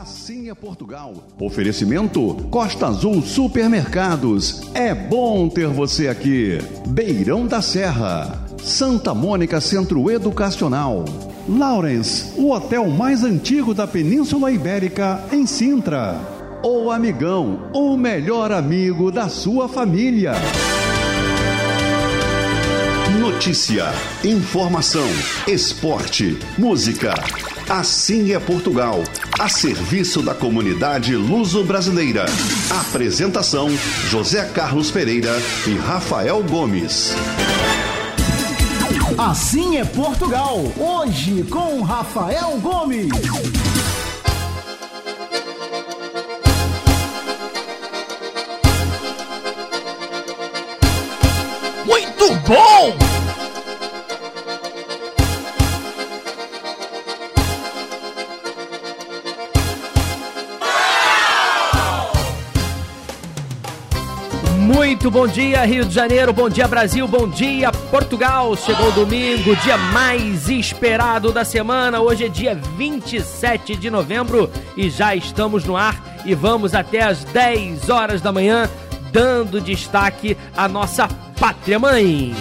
Assim é Portugal. Oferecimento Costa Azul Supermercados. É bom ter você aqui. Beirão da Serra. Santa Mônica Centro Educacional. Lawrence, o hotel mais antigo da Península Ibérica, em Sintra. O Amigão, o melhor amigo da sua família. Notícia, informação, esporte, música. Assim é Portugal, a serviço da comunidade luso-brasileira. Apresentação: José Carlos Pereira e Rafael Gomes. Assim é Portugal, hoje com Rafael Gomes. Muito bom dia, Rio de Janeiro, bom dia, Brasil, bom dia, Portugal. Chegou domingo, dia mais esperado da semana. Hoje é dia 27 de novembro e já estamos no ar e vamos até as 10 horas da manhã, dando destaque à nossa pátria mãe.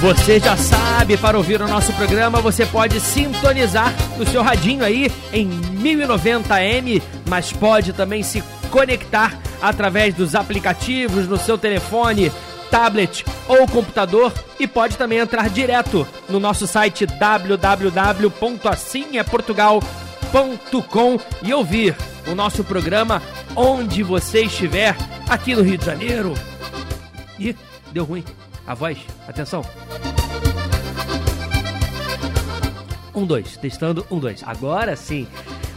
Você já sabe, para ouvir o nosso programa, você pode sintonizar no seu radinho aí em 1090M, mas pode também se conectar através dos aplicativos no seu telefone, tablet ou computador e pode também entrar direto no nosso site www.assimeportugal.com e ouvir o nosso programa onde você estiver aqui no Rio de Janeiro. Ih, deu ruim. A voz, atenção. Um, dois, testando, um, dois. Agora sim.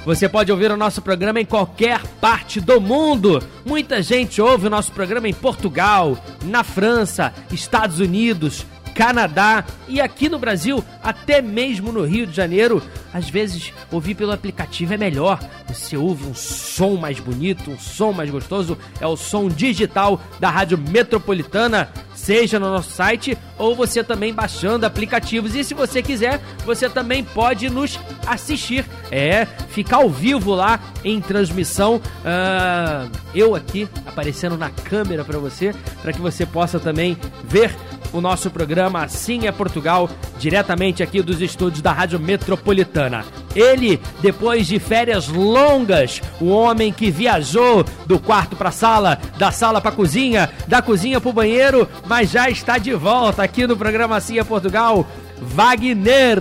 Você pode ouvir o nosso programa em qualquer parte do mundo. Muita gente ouve o nosso programa em Portugal, na França, Estados Unidos, Canadá e aqui no Brasil, até mesmo no Rio de Janeiro. Às vezes, ouvir pelo aplicativo é melhor. Você ouve um som mais bonito, um som mais gostoso. É o som digital da Rádio Metropolitana seja no nosso site ou você também baixando aplicativos. E se você quiser, você também pode nos assistir. É, ficar ao vivo lá em transmissão. Uh, eu aqui aparecendo na câmera para você, para que você possa também ver o nosso programa Assim é Portugal, diretamente aqui dos estúdios da Rádio Metropolitana. Ele, depois de férias longas, o homem que viajou do quarto para a sala, da sala para a cozinha, da cozinha para o banheiro, mas já está de volta aqui no programa Assim é Portugal, Wagner.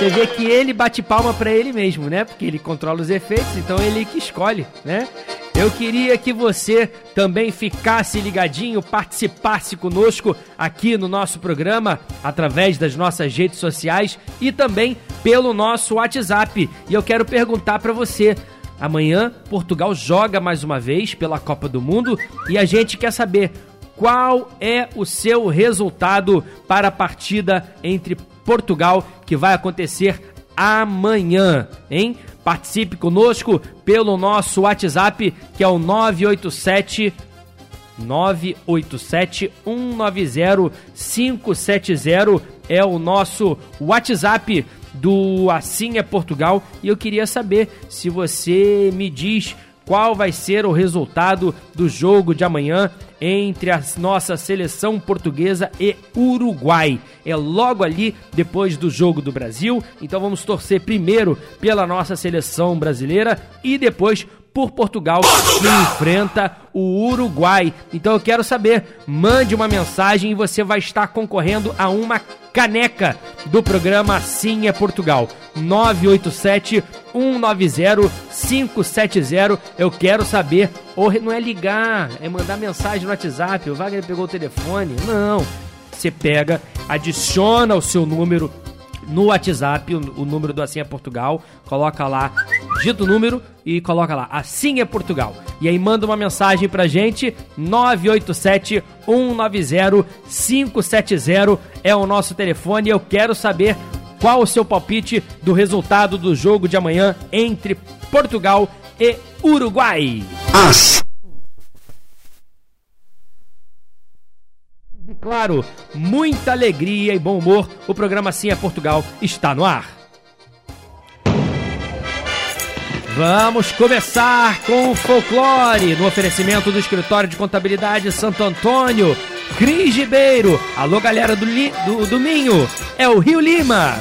Você vê que ele bate palma para ele mesmo, né? Porque ele controla os efeitos, então ele que escolhe, né? Eu queria que você também ficasse ligadinho, participasse conosco aqui no nosso programa, através das nossas redes sociais e também pelo nosso WhatsApp. E eu quero perguntar para você. Amanhã, Portugal joga mais uma vez pela Copa do Mundo e a gente quer saber qual é o seu resultado para a partida entre Portugal que vai acontecer amanhã, hein? Participe conosco pelo nosso WhatsApp, que é o 987 987 190 570 é o nosso WhatsApp do Assim é Portugal. E eu queria saber se você me diz qual vai ser o resultado do jogo de amanhã entre a nossa seleção portuguesa e Uruguai. É logo ali depois do jogo do Brasil, então vamos torcer primeiro pela nossa seleção brasileira e depois por Portugal, Portugal, que enfrenta o Uruguai. Então eu quero saber, mande uma mensagem e você vai estar concorrendo a uma caneca do programa Sim é Portugal. 987 190 570. Eu quero saber, ou não é ligar, é mandar mensagem no WhatsApp. O Wagner pegou o telefone. Não. Você pega, adiciona o seu número no WhatsApp, o, o número do Assim é Portugal, coloca lá, digita o número e coloca lá, Assim é Portugal. E aí manda uma mensagem pra gente, 987 190 570 é o nosso telefone. Eu quero saber qual o seu palpite do resultado do jogo de amanhã entre Portugal e Uruguai. As claro, muita alegria e bom humor. O programa Sim é Portugal está no ar. Vamos começar com o folclore no oferecimento do Escritório de Contabilidade Santo Antônio. Cris Ribeiro. Alô, galera do, Li, do, do Minho. É o Rio Lima.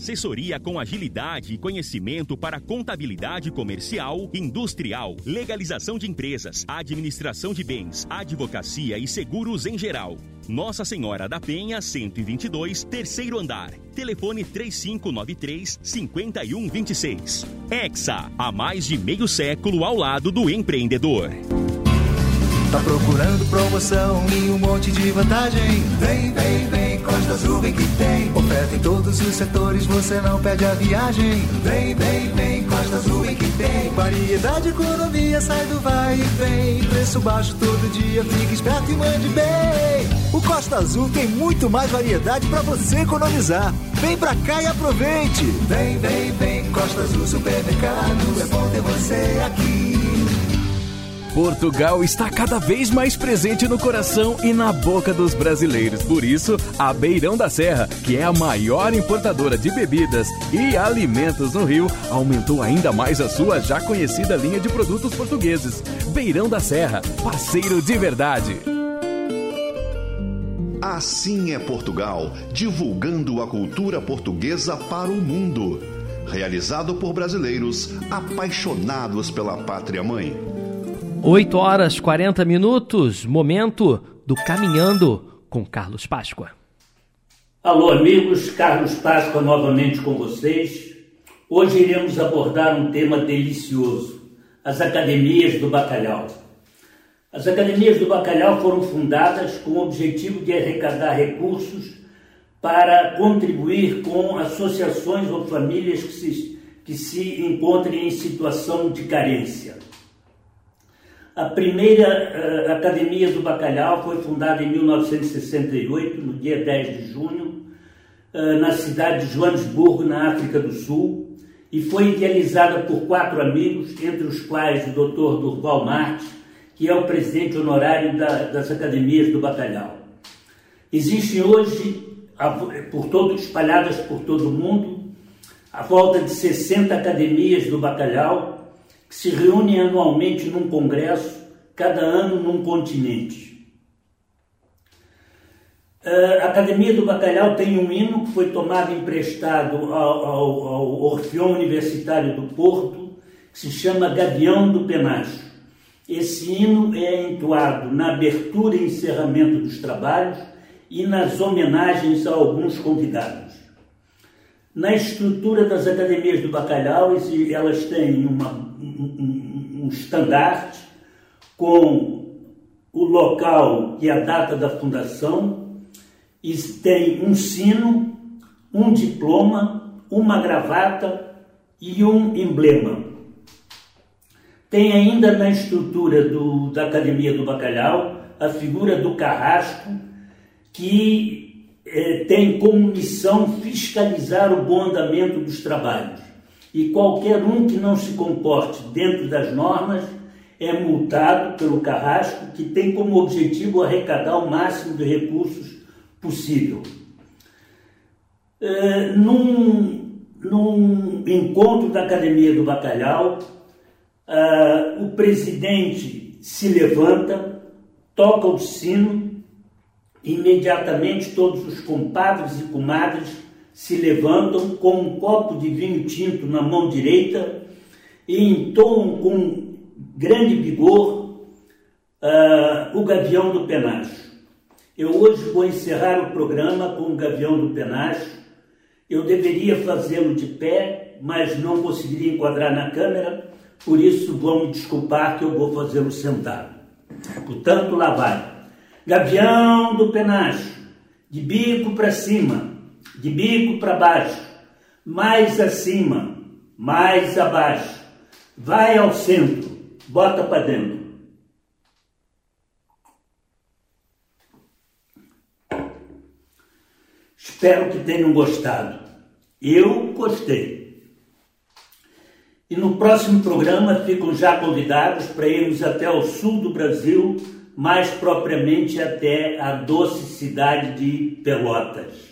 Assessoria com agilidade e conhecimento para contabilidade comercial, industrial, legalização de empresas, administração de bens, advocacia e seguros em geral. Nossa Senhora da Penha, 122, terceiro andar. Telefone 3593 5126. Exa, há mais de meio século ao lado do empreendedor. Tá procurando promoção e um monte de vantagem? Vem, vem, vem, Costa Azul vem que tem. Oferta em todos os setores, você não perde a viagem. Vem, vem, vem, Costa Azul vem que tem. Variedade, economia, sai do vai e vem. Preço baixo todo dia, fique esperto e mande bem. O Costa Azul tem muito mais variedade para você economizar. Vem pra cá e aproveite. Vem, vem, vem, Costa Azul Supermercado. É bom ter você aqui. Portugal está cada vez mais presente no coração e na boca dos brasileiros. Por isso, a Beirão da Serra, que é a maior importadora de bebidas e alimentos no Rio, aumentou ainda mais a sua já conhecida linha de produtos portugueses. Beirão da Serra, parceiro de verdade. Assim é Portugal, divulgando a cultura portuguesa para o mundo. Realizado por brasileiros apaixonados pela pátria mãe. 8 horas 40 minutos, momento do Caminhando com Carlos Páscoa. Alô, amigos, Carlos Páscoa novamente com vocês. Hoje iremos abordar um tema delicioso: as academias do bacalhau. As academias do bacalhau foram fundadas com o objetivo de arrecadar recursos para contribuir com associações ou famílias que se, que se encontrem em situação de carência. A primeira uh, Academia do Bacalhau foi fundada em 1968, no dia 10 de junho, uh, na cidade de Joanesburgo, na África do Sul, e foi idealizada por quatro amigos, entre os quais o Dr. Durval Marques, que é o presidente honorário da, das Academias do Bacalhau. Existem hoje, por todo, espalhadas por todo o mundo, a volta de 60 academias do bacalhau que se reúnem anualmente num congresso, cada ano num continente. A Academia do Bacalhau tem um hino que foi tomado emprestado ao, ao, ao Orfeão Universitário do Porto, que se chama Gavião do Penacho. Esse hino é entoado na abertura e encerramento dos trabalhos e nas homenagens a alguns convidados. Na estrutura das academias do bacalhau, elas têm uma, um, um estandarte com o local e a data da fundação, e tem um sino, um diploma, uma gravata e um emblema. Tem ainda na estrutura do, da Academia do Bacalhau a figura do carrasco, que é, tem como missão fiscalizar o bom andamento dos trabalhos. E qualquer um que não se comporte dentro das normas é multado pelo carrasco, que tem como objetivo arrecadar o máximo de recursos possível. É, num, num, encontro da Academia do Bacalhau, uh, o presidente se levanta, toca o sino Imediatamente todos os compadres e comadres se levantam com um copo de vinho tinto na mão direita e entoam com grande vigor uh, o Gavião do Penacho. Eu hoje vou encerrar o programa com o Gavião do Penacho. Eu deveria fazê-lo de pé, mas não conseguiria enquadrar na câmera, por isso vão me desculpar que eu vou fazê-lo sentado. Portanto, lá vai. Gavião do penacho, de bico para cima, de bico para baixo, mais acima, mais abaixo. Vai ao centro, bota para dentro. Espero que tenham gostado. Eu gostei. E no próximo programa ficam já convidados para irmos até o sul do Brasil mais propriamente até a doce cidade de Pelotas.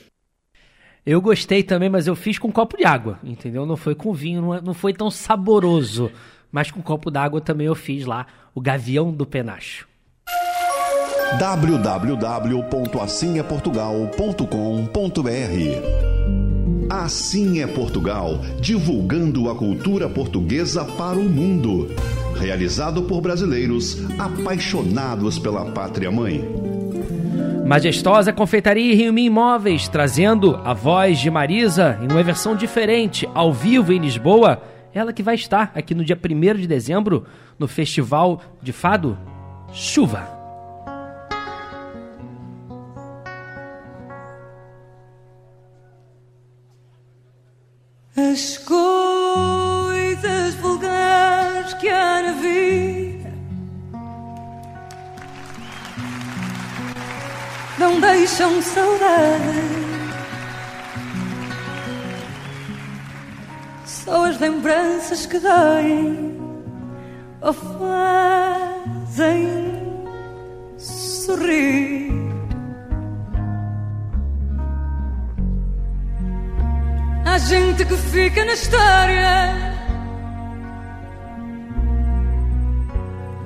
Eu gostei também, mas eu fiz com um copo de água, entendeu? Não foi com vinho, não, é, foi tão saboroso. Mas com um copo d'água também eu fiz lá o Gavião do Penacho www.assimeportugal.com.br Assim é Portugal, divulgando a cultura portuguesa para o mundo realizado por brasileiros apaixonados pela pátria mãe. Majestosa Confeitaria Rio Imóveis, trazendo a voz de Marisa em uma versão diferente, ao vivo em Lisboa. Ela que vai estar aqui no dia 1 de dezembro no Festival de Fado Chuva. Deixam saudade. Só as lembranças que doem ou fazem sorrir. Há gente que fica na história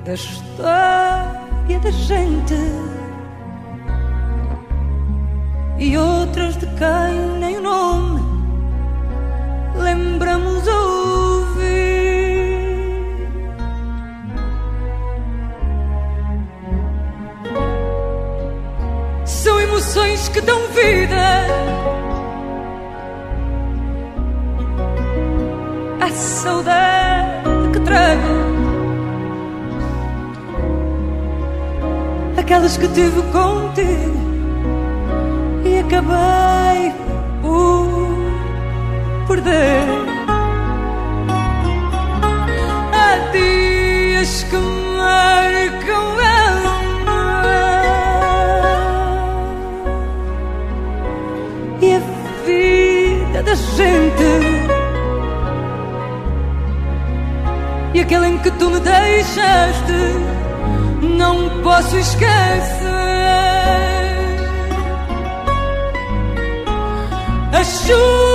da história da gente e outras de quem nem o nome lembramos ouvir. São emoções que dão vida saudade que trago. Aquelas que tive contigo acabei por perder. Há dias que marcam e a vida da gente. E aquele em que tu me deixaste, não posso esquecer. A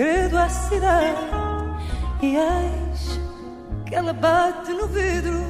segredo à cidade e eis que ela bate no vidro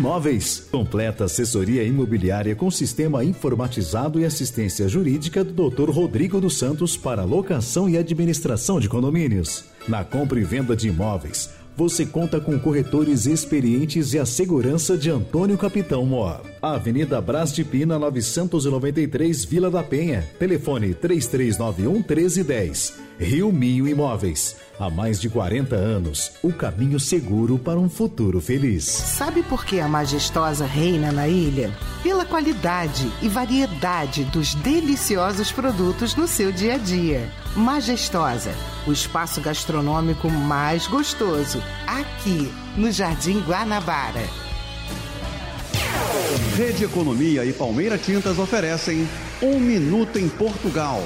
Imóveis. Completa assessoria imobiliária com sistema informatizado e assistência jurídica do Dr. Rodrigo dos Santos para locação e administração de condomínios. Na compra e venda de imóveis, você conta com corretores experientes e a segurança de Antônio Capitão Mor. Avenida Brás de Pina, 993, Vila da Penha. Telefone 3391 1310. Rio Minho Imóveis. Há mais de 40 anos, o caminho seguro para um futuro feliz. Sabe por que a majestosa reina na ilha? Pela qualidade e variedade dos deliciosos produtos no seu dia a dia. Majestosa, o espaço gastronômico mais gostoso, aqui no Jardim Guanabara. Rede Economia e Palmeira Tintas oferecem Um Minuto em Portugal.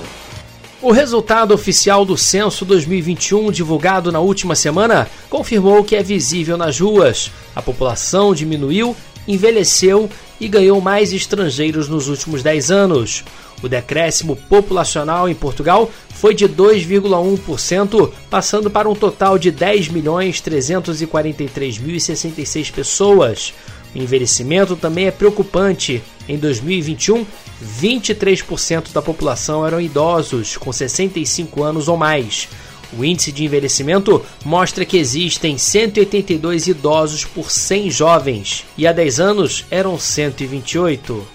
O resultado oficial do censo 2021, divulgado na última semana, confirmou que é visível nas ruas. A população diminuiu, envelheceu e ganhou mais estrangeiros nos últimos 10 anos. O decréscimo populacional em Portugal foi de 2,1%, passando para um total de 10.343.066 pessoas. O envelhecimento também é preocupante. Em 2021, 23% da população eram idosos, com 65 anos ou mais. O índice de envelhecimento mostra que existem 182 idosos por 100 jovens, e há 10 anos eram 128.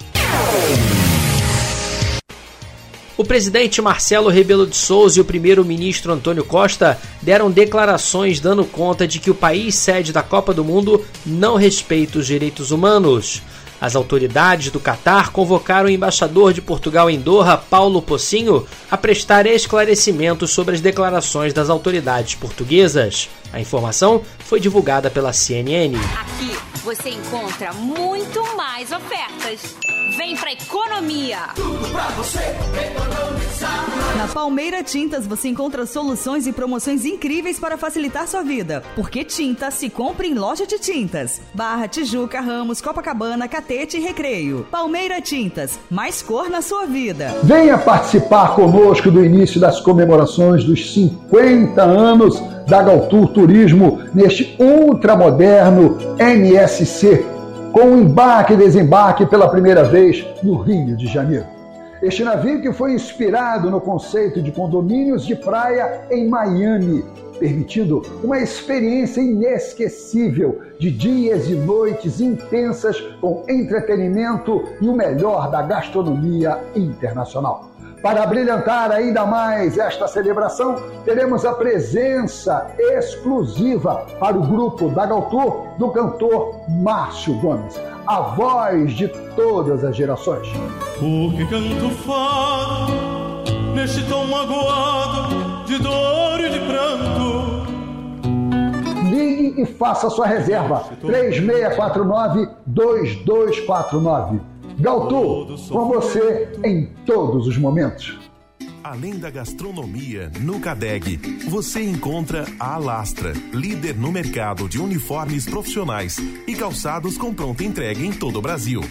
O presidente Marcelo Rebelo de Souza e o primeiro-ministro Antônio Costa deram declarações dando conta de que o país sede da Copa do Mundo não respeita os direitos humanos. As autoridades do Catar convocaram o embaixador de Portugal em Doha, Paulo Pocinho, a prestar esclarecimentos sobre as declarações das autoridades portuguesas. A informação foi divulgada pela CNN. Aqui você encontra muito mais ofertas. Vem pra economia! Tudo pra você economizar. Na Palmeira Tintas você encontra soluções e promoções incríveis para facilitar sua vida. Porque tinta se compra em loja de tintas. Barra, Tijuca, Ramos, Copacabana, Catete e Recreio. Palmeira Tintas, mais cor na sua vida. Venha participar conosco do início das comemorações dos 50 anos da Galtur Turismo neste ultramoderno MSC, com embarque e desembarque pela primeira vez no Rio de Janeiro. Este navio que foi inspirado no conceito de condomínios de praia em Miami, permitindo uma experiência inesquecível de dias e noites intensas com entretenimento e o melhor da gastronomia internacional. Para brilhantar ainda mais esta celebração, teremos a presença exclusiva para o grupo da Galtur do cantor Márcio Gomes, a voz de todas as gerações. Porque canto fado neste tom magoado de dor e de pranto. Ligue e faça sua reserva. 3649-2249. Galtu, com você em todos os momentos. Além da gastronomia, no Cadeg, você encontra a Alastra, líder no mercado de uniformes profissionais e calçados com pronta entrega em todo o Brasil.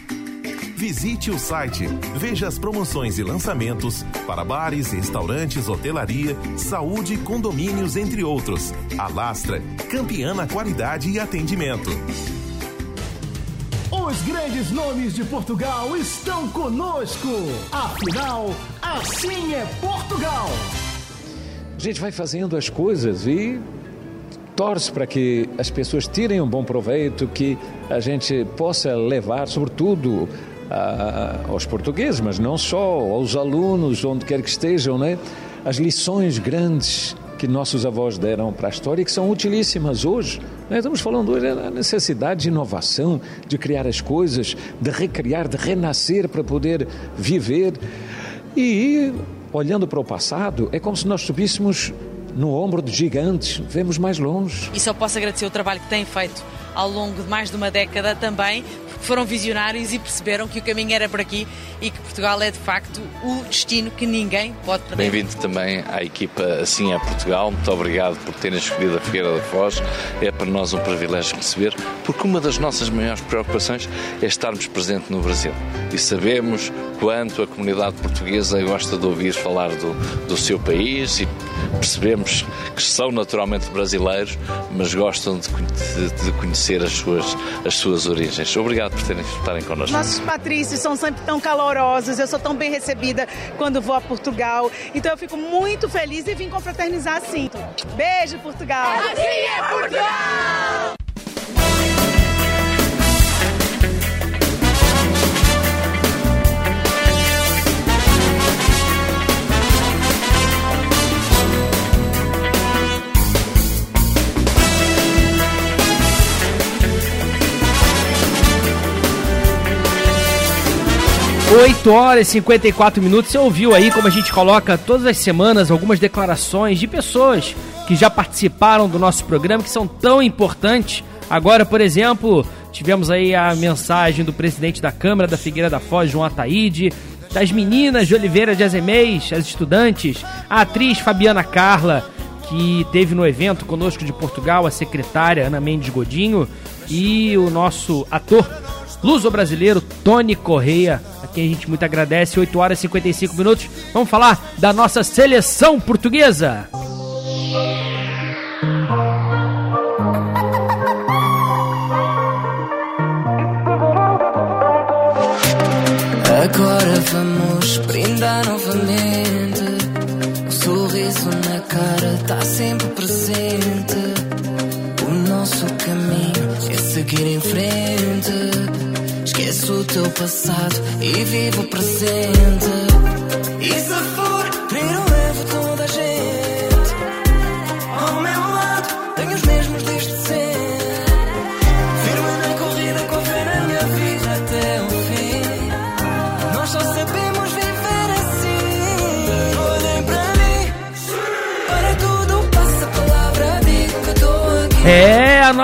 Visite o site, veja as promoções e lançamentos para bares, restaurantes, hotelaria, saúde, condomínios, entre outros. Alastra, campeã na qualidade e atendimento. Os grandes nomes de Portugal estão conosco. Afinal, assim é Portugal. A gente vai fazendo as coisas e torce para que as pessoas tirem um bom proveito, que a gente possa levar, sobretudo, a, aos portugueses, mas não só, aos alunos, onde quer que estejam, né? as lições grandes que nossos avós deram para a história e que são utilíssimas hoje. Nós estamos falando hoje da necessidade de inovação, de criar as coisas, de recriar, de renascer para poder viver. E olhando para o passado, é como se nós subíssemos no ombro de gigantes, vemos mais longe. E só posso agradecer o trabalho que têm feito ao longo de mais de uma década também, porque foram visionários e perceberam que o caminho era por aqui e que Portugal é de facto o destino que ninguém pode perder. Bem-vindo também à equipa Assim é Portugal. Muito obrigado por terem escolhido a Figueira da Foz. É para nós um privilégio receber, porque uma das nossas maiores preocupações é estarmos presentes no Brasil. E sabemos quanto a comunidade portuguesa gosta de ouvir falar do, do seu país e percebemos que são naturalmente brasileiros, mas gostam de, de, de conhecer as suas, as suas origens. Obrigado por terem, estarem connosco. Nossos patrícios são sempre tão calorosos, eu sou tão bem recebida quando vou a Portugal, então eu fico muito feliz e vim confraternizar assim. Beijo, Portugal! Assim é Portugal! Oito horas e 54 minutos. Você ouviu aí como a gente coloca todas as semanas algumas declarações de pessoas que já participaram do nosso programa, que são tão importantes. Agora, por exemplo, tivemos aí a mensagem do presidente da Câmara da Figueira da Foz, João Ataíde, das meninas de Oliveira de Azeméis, as estudantes, a atriz Fabiana Carla, que teve no evento conosco de Portugal, a secretária Ana Mendes Godinho, e o nosso ator luso-brasileiro Tony Correia, a quem a gente muito agradece. 8 horas e 55 minutos. Vamos falar da nossa seleção portuguesa. Agora vamos brindar novamente. O sorriso na cara tá sempre presente. O nosso caminho é seguir em frente. Esquece o teu passado e vive o presente. Se for,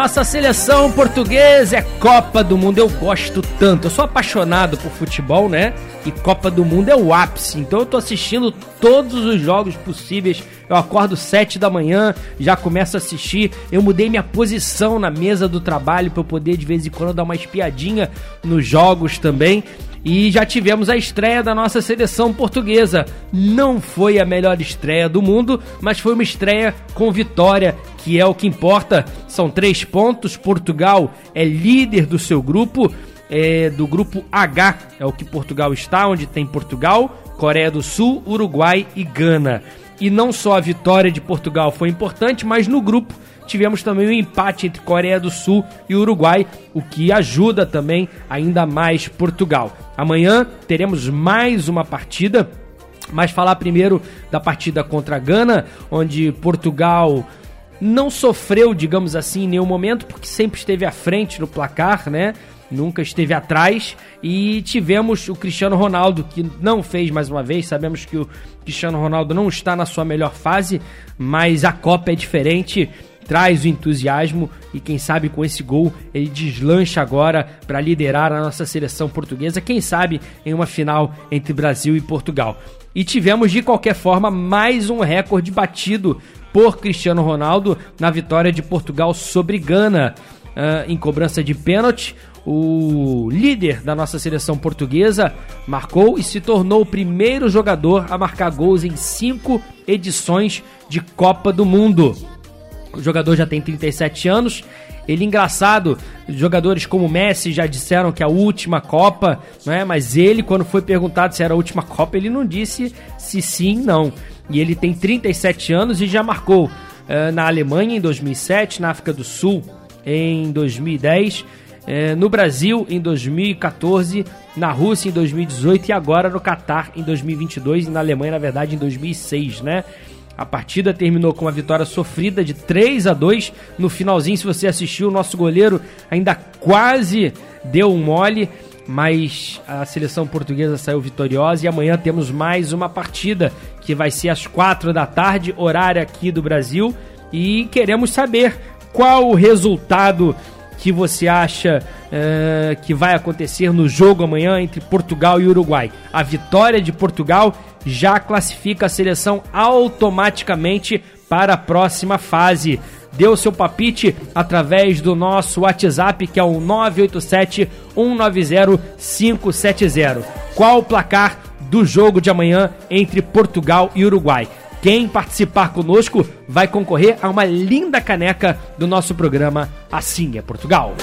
nossa seleção portuguesa é Copa do Mundo. Eu gosto tanto. Eu sou apaixonado por futebol, né? E Copa do Mundo é o ápice. Então eu tô assistindo todos os jogos possíveis. Eu acordo sete da manhã, já começo a assistir. Eu mudei minha posição na mesa do trabalho para eu poder de vez em quando dar uma espiadinha nos jogos também. E já tivemos a estreia da nossa seleção portuguesa. Não foi a melhor estreia do mundo, mas foi uma estreia com vitória, que é o que importa. São três pontos. Portugal é líder do seu grupo, é do grupo H, é o que Portugal está, onde tem Portugal, Coreia do Sul, Uruguai e Gana. E não só a vitória de Portugal foi importante, mas no grupo tivemos também o um empate entre Coreia do Sul e Uruguai, o que ajuda também ainda mais Portugal. Amanhã teremos mais uma partida, mas falar primeiro da partida contra a Gana, onde Portugal não sofreu, digamos assim, em nenhum momento, porque sempre esteve à frente no placar, né? Nunca esteve atrás e tivemos o Cristiano Ronaldo que não fez mais uma vez. Sabemos que o Cristiano Ronaldo não está na sua melhor fase, mas a Copa é diferente traz o entusiasmo e quem sabe com esse gol ele deslancha agora para liderar a nossa seleção portuguesa, quem sabe em uma final entre Brasil e Portugal. E tivemos de qualquer forma mais um recorde batido por Cristiano Ronaldo na vitória de Portugal sobre Gana uh, em cobrança de pênalti. O líder da nossa seleção portuguesa marcou e se tornou o primeiro jogador a marcar gols em cinco edições de Copa do Mundo. O jogador já tem 37 anos. Ele engraçado, jogadores como Messi já disseram que é a última Copa, né? Mas ele, quando foi perguntado se era a última Copa, ele não disse se sim, não. E ele tem 37 anos e já marcou uh, na Alemanha em 2007, na África do Sul em 2010, uh, no Brasil em 2014, na Rússia em 2018 e agora no Catar em 2022 e na Alemanha, na verdade, em 2006, né? A partida terminou com uma vitória sofrida de 3 a 2 no finalzinho. Se você assistiu, o nosso goleiro ainda quase deu um mole, mas a seleção portuguesa saiu vitoriosa e amanhã temos mais uma partida que vai ser às 4 da tarde, horário aqui do Brasil, e queremos saber qual o resultado que você acha uh, que vai acontecer no jogo amanhã entre Portugal e Uruguai. A vitória de Portugal já classifica a seleção automaticamente para a próxima fase. Dê o seu palpite através do nosso WhatsApp, que é o 987 190 570. Qual o placar do jogo de amanhã entre Portugal e Uruguai? Quem participar conosco vai concorrer a uma linda caneca do nosso programa Assim é Portugal.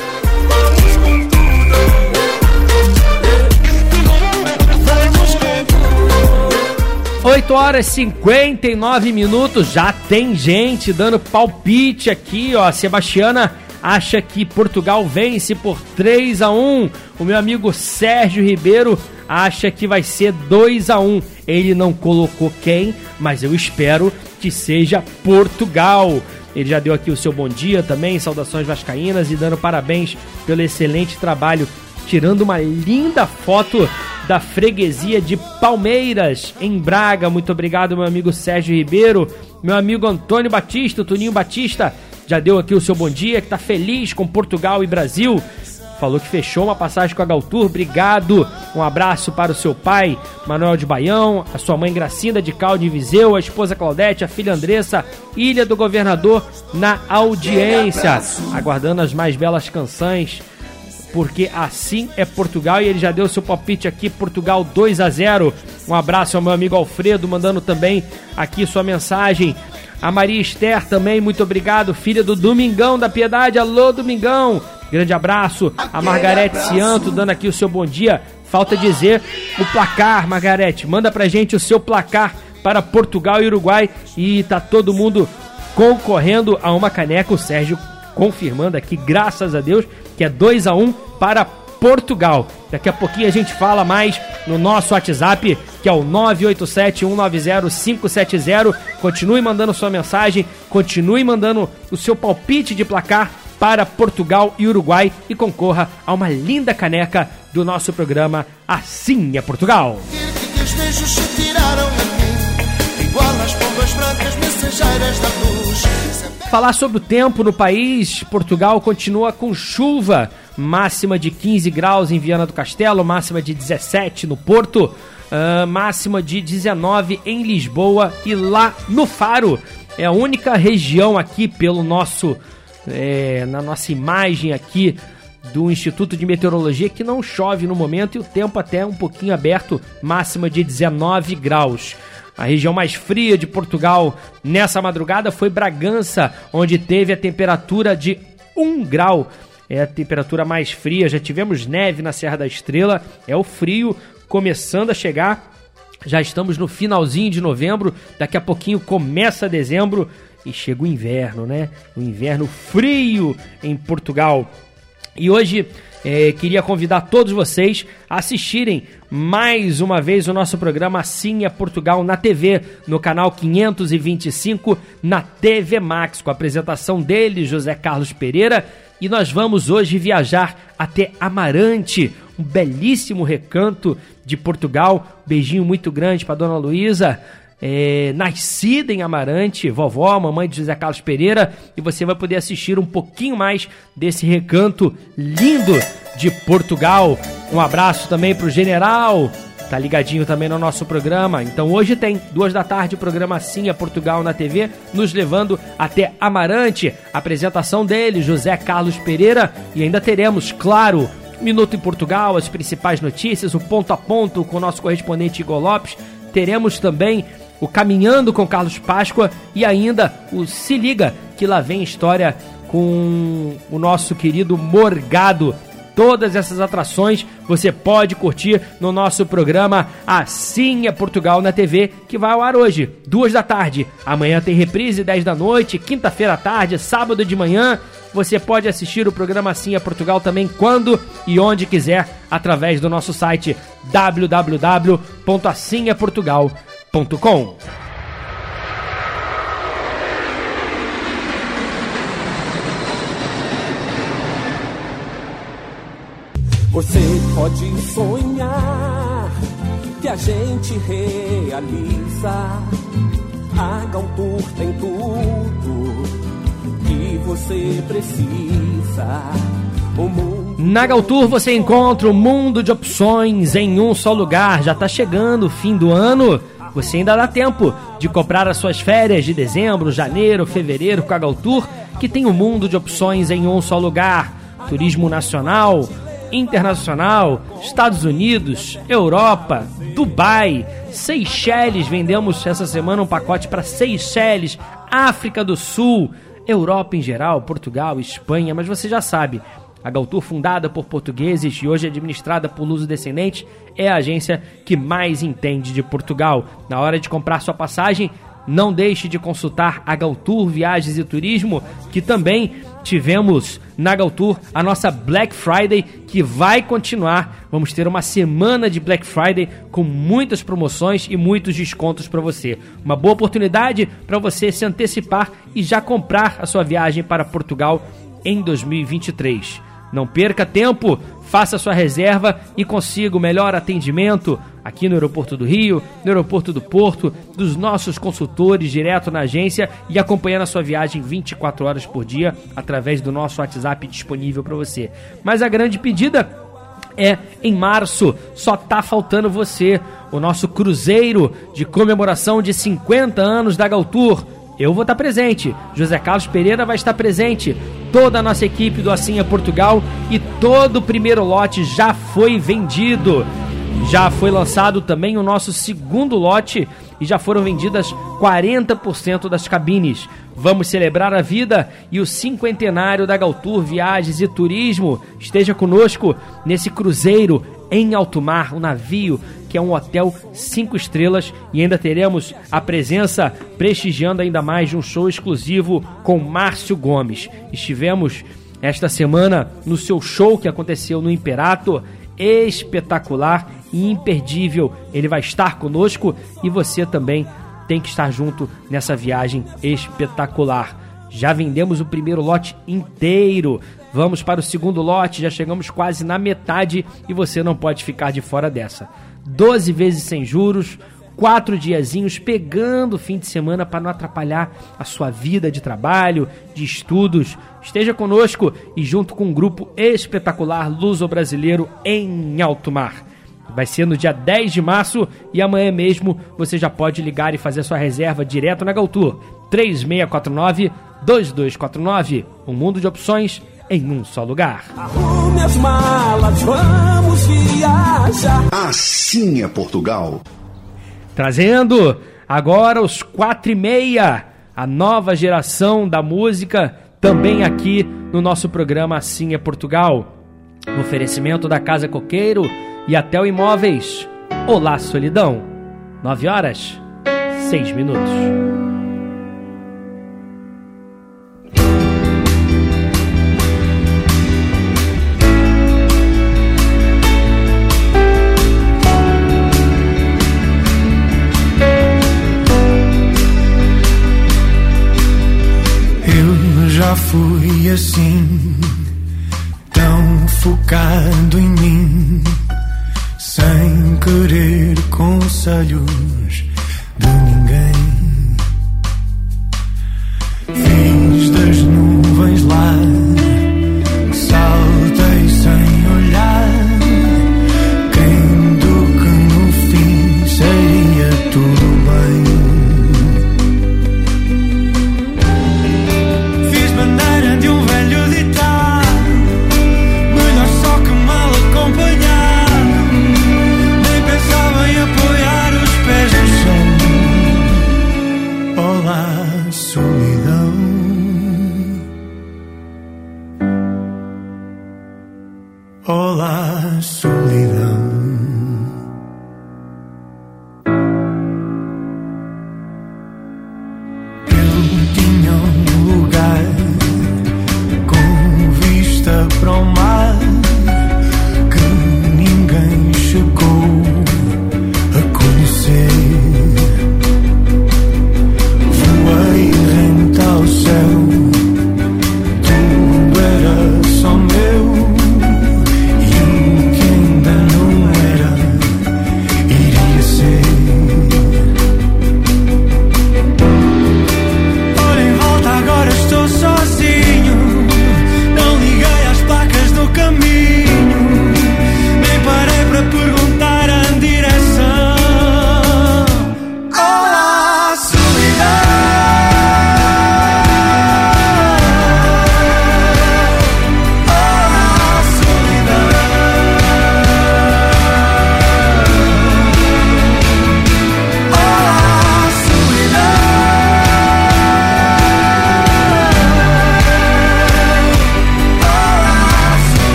8 horas e 59 minutos, já tem gente dando palpite aqui, ó. Sebastiana acha que Portugal vence por 3 a 1. O meu amigo Sérgio Ribeiro acha que vai ser 2 a 1. Ele não colocou quem, mas eu espero que seja Portugal. Ele já deu aqui o seu bom dia também, saudações vascaínas e dando parabéns pelo excelente trabalho, tirando uma linda foto da freguesia de Palmeiras, em Braga. Muito obrigado, meu amigo Sérgio Ribeiro. Meu amigo Antônio Batista, o Toninho Batista, já deu aqui o seu bom dia, que tá feliz com Portugal e Brasil. Falou que fechou uma passagem com a Galtour. Obrigado. Um abraço para o seu pai, Manuel de Baião, a sua mãe Gracinda de Calde Viseu, a esposa Claudete, a filha Andressa, Ilha do Governador na audiência. Aguardando as mais belas canções porque assim é Portugal e ele já deu seu palpite aqui, Portugal 2 a 0. Um abraço ao meu amigo Alfredo, mandando também aqui sua mensagem. A Maria Esther também, muito obrigado, filha do Domingão da Piedade. Alô, Domingão! Grande abraço. A Margarete Cianto dando aqui o seu bom dia. Falta dizer o placar, Margarete. Manda pra gente o seu placar para Portugal e Uruguai. E tá todo mundo concorrendo a uma caneca. O Sérgio confirmando aqui, graças a Deus, que é 2 a 1 para Portugal. Daqui a pouquinho a gente fala mais no nosso WhatsApp, que é o 987-190-570. Continue mandando sua mensagem, continue mandando o seu palpite de placar para Portugal e Uruguai e concorra a uma linda caneca do nosso programa Assim é Portugal. que Falar sobre o tempo no país, Portugal continua com chuva, máxima de 15 graus em Viana do Castelo, máxima de 17 no Porto, ah, máxima de 19 em Lisboa e lá no Faro. É a única região aqui pelo nosso é, na nossa imagem aqui do Instituto de Meteorologia que não chove no momento e o tempo até um pouquinho aberto, máxima de 19 graus. A região mais fria de Portugal nessa madrugada foi Bragança, onde teve a temperatura de 1 grau. É a temperatura mais fria. Já tivemos neve na Serra da Estrela. É o frio começando a chegar. Já estamos no finalzinho de novembro. Daqui a pouquinho começa dezembro e chega o inverno, né? O inverno frio em Portugal. E hoje eh, queria convidar todos vocês a assistirem mais uma vez o nosso programa Assim é Portugal na TV, no canal 525 na TV Max, com a apresentação dele, José Carlos Pereira. E nós vamos hoje viajar até Amarante, um belíssimo recanto de Portugal. Beijinho muito grande para Dona Luísa é, nascida em Amarante, vovó, mamãe de José Carlos Pereira, e você vai poder assistir um pouquinho mais desse recanto lindo de Portugal. Um abraço também pro general, tá ligadinho também no nosso programa. Então hoje tem, duas da tarde, o programa Sim é Portugal na TV, nos levando até Amarante. Apresentação dele, José Carlos Pereira, e ainda teremos, claro, Minuto em Portugal, as principais notícias, o ponto a ponto com o nosso correspondente Igor Lopes. Teremos também o Caminhando com Carlos Páscoa e ainda o Se Liga, que lá vem história com o nosso querido Morgado. Todas essas atrações você pode curtir no nosso programa Assim é Portugal na TV, que vai ao ar hoje, duas da tarde. Amanhã tem reprise, 10 da noite, quinta-feira à tarde, sábado de manhã. Você pode assistir o programa Assim é Portugal também quando e onde quiser, através do nosso site www.assimeportugal.com. Você pode sonhar que a gente realiza. A Galtour tem tudo que você precisa. O mundo Na Galtour você encontra um mundo de opções em um só lugar. Já está chegando o fim do ano. Você ainda dá tempo de comprar as suas férias de dezembro, janeiro, fevereiro com a Galtour, que tem um mundo de opções em um só lugar. Turismo nacional, internacional, Estados Unidos, Europa, Dubai, Seychelles. Vendemos essa semana um pacote para Seychelles, África do Sul, Europa em geral, Portugal, Espanha, mas você já sabe. A Galtour, fundada por portugueses e hoje administrada por luso-descendentes, é a agência que mais entende de Portugal. Na hora de comprar sua passagem, não deixe de consultar a Galtour Viagens e Turismo, que também tivemos na Galtour a nossa Black Friday, que vai continuar. Vamos ter uma semana de Black Friday com muitas promoções e muitos descontos para você. Uma boa oportunidade para você se antecipar e já comprar a sua viagem para Portugal em 2023. Não perca tempo, faça sua reserva e consiga o melhor atendimento aqui no Aeroporto do Rio, no Aeroporto do Porto, dos nossos consultores direto na agência e acompanhando a sua viagem 24 horas por dia através do nosso WhatsApp disponível para você. Mas a grande pedida é em março. Só tá faltando você. O nosso cruzeiro de comemoração de 50 anos da Galtour. Eu vou estar presente. José Carlos Pereira vai estar presente. Toda a nossa equipe do Assim é Portugal e todo o primeiro lote já foi vendido. Já foi lançado também o nosso segundo lote e já foram vendidas 40% das cabines. Vamos celebrar a vida e o cinquentenário da Galtour Viagens e Turismo. Esteja conosco nesse cruzeiro em alto mar, um navio que é um hotel cinco estrelas e ainda teremos a presença prestigiando ainda mais de um show exclusivo com Márcio Gomes. Estivemos esta semana no seu show que aconteceu no Imperato. Espetacular e imperdível. Ele vai estar conosco e você também tem que estar junto nessa viagem espetacular. Já vendemos o primeiro lote inteiro. Vamos para o segundo lote, já chegamos quase na metade e você não pode ficar de fora dessa. 12 vezes sem juros, quatro diazinhos pegando o fim de semana para não atrapalhar a sua vida de trabalho, de estudos. Esteja conosco e junto com um grupo espetacular luso-brasileiro em alto mar. Vai ser no dia 10 de março e amanhã mesmo você já pode ligar e fazer sua reserva direto na Galtour. 3649 2249. Um mundo de opções em um só lugar. Arrume as malas, vamos viajar. Assim é Portugal. Trazendo agora os quatro e meia, a nova geração da música, também aqui no nosso programa Assim é Portugal. No oferecimento da Casa Coqueiro e até o Imóveis. Olá, solidão. 9 horas, 6 minutos. Eu já fui assim, desayuno.